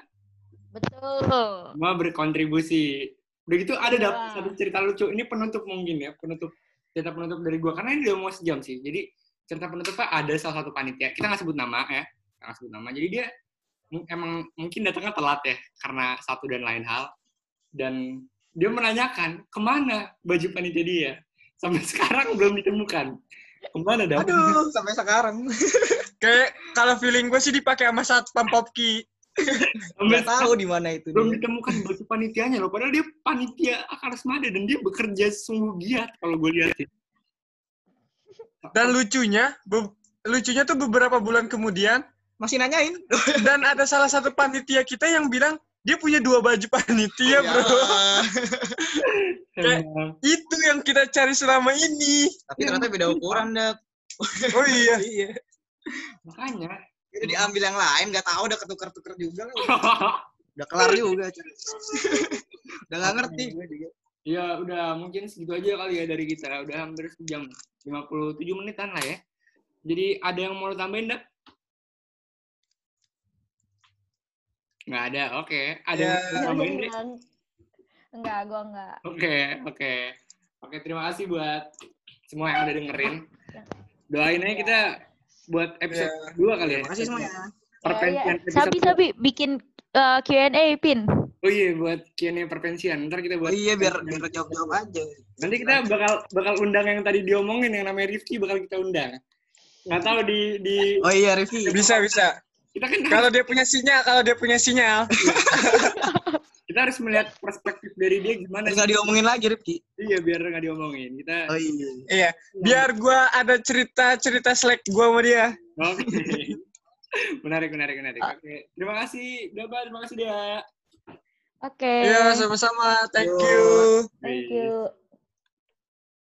Betul. Semua berkontribusi. Udah gitu ada Wah. satu cerita lucu. Ini penutup mungkin ya. Penutup. Cerita penutup dari gua. Karena ini udah mau sejam sih. Jadi cerita penutupnya ada salah satu panitia. Kita nggak sebut nama ya. Kita nggak sebut nama. Jadi dia emang mungkin datangnya telat ya. Karena satu dan lain hal. Dan dia menanyakan ke mana baju panitia dia. Sampai sekarang belum ditemukan. Ke mana Dap? Aduh, sampai sekarang. *laughs* Kayak kalau feeling gue sih dipakai sama satpam Popki. Sampai Nggak tahu di mana itu. belum dia. ditemukan baju panitianya loh. Padahal dia panitia akar semada dan dia bekerja sungguh giat kalau gue lihat. sih. Dan lucunya, be- lucunya tuh beberapa bulan kemudian Masih nanyain. *laughs* dan ada salah satu panitia kita yang bilang dia punya dua baju panitia, Bro. *laughs* Kayak- Emang. Itu yang kita cari selama ini. Tapi ternyata beda ukuran, Dak. Oh iya. *laughs* iya. Makanya. Udah diambil yang lain, nggak tahu udah ketuker-tuker juga. Udah kelar juga. Udah nggak ngerti. Ya udah mungkin segitu aja kali ya dari kita. Udah hampir sejam. 57 menitan lah ya. Jadi ada yang mau tambahin, Dak? Nggak ada, oke. Ada yang mau lo tambahin, Dek? enggak, gua enggak. Oke, oke. Oke, terima kasih buat semua yang udah dengerin. Doain aja kita buat episode Ya. kedua kali ya. Terima kasih semuanya. Perpensian Ya, ya. Sabi, episode Sabi, bikin uh, Q&A, Pin. Oh iya, buat Q&A perpensian. Ntar kita Oh buat iya, biar biar jawab-jawab aja. Nanti kita bakal bakal undang yang tadi diomongin yang namanya Rifki bakal kita undang. Nggak tahu di di Oh iya, Rifki. Bisa, bisa. kita kan Kalau dia punya sinyal, kalau dia punya sinyal. *laughs* kita harus melihat perspektif dari dia gimana. Nggak diomongin lagi, Rifki. Iya, biar nggak diomongin. Kita Oh iya. Iya, biar gua ada cerita-cerita selek gua sama dia. Oke. *laughs* menarik, menarik, menarik. Oke. Terima kasih, Gaba. Terima kasih, dia. Oke. Iya, sama-sama. Thank Yo. you. Thank you.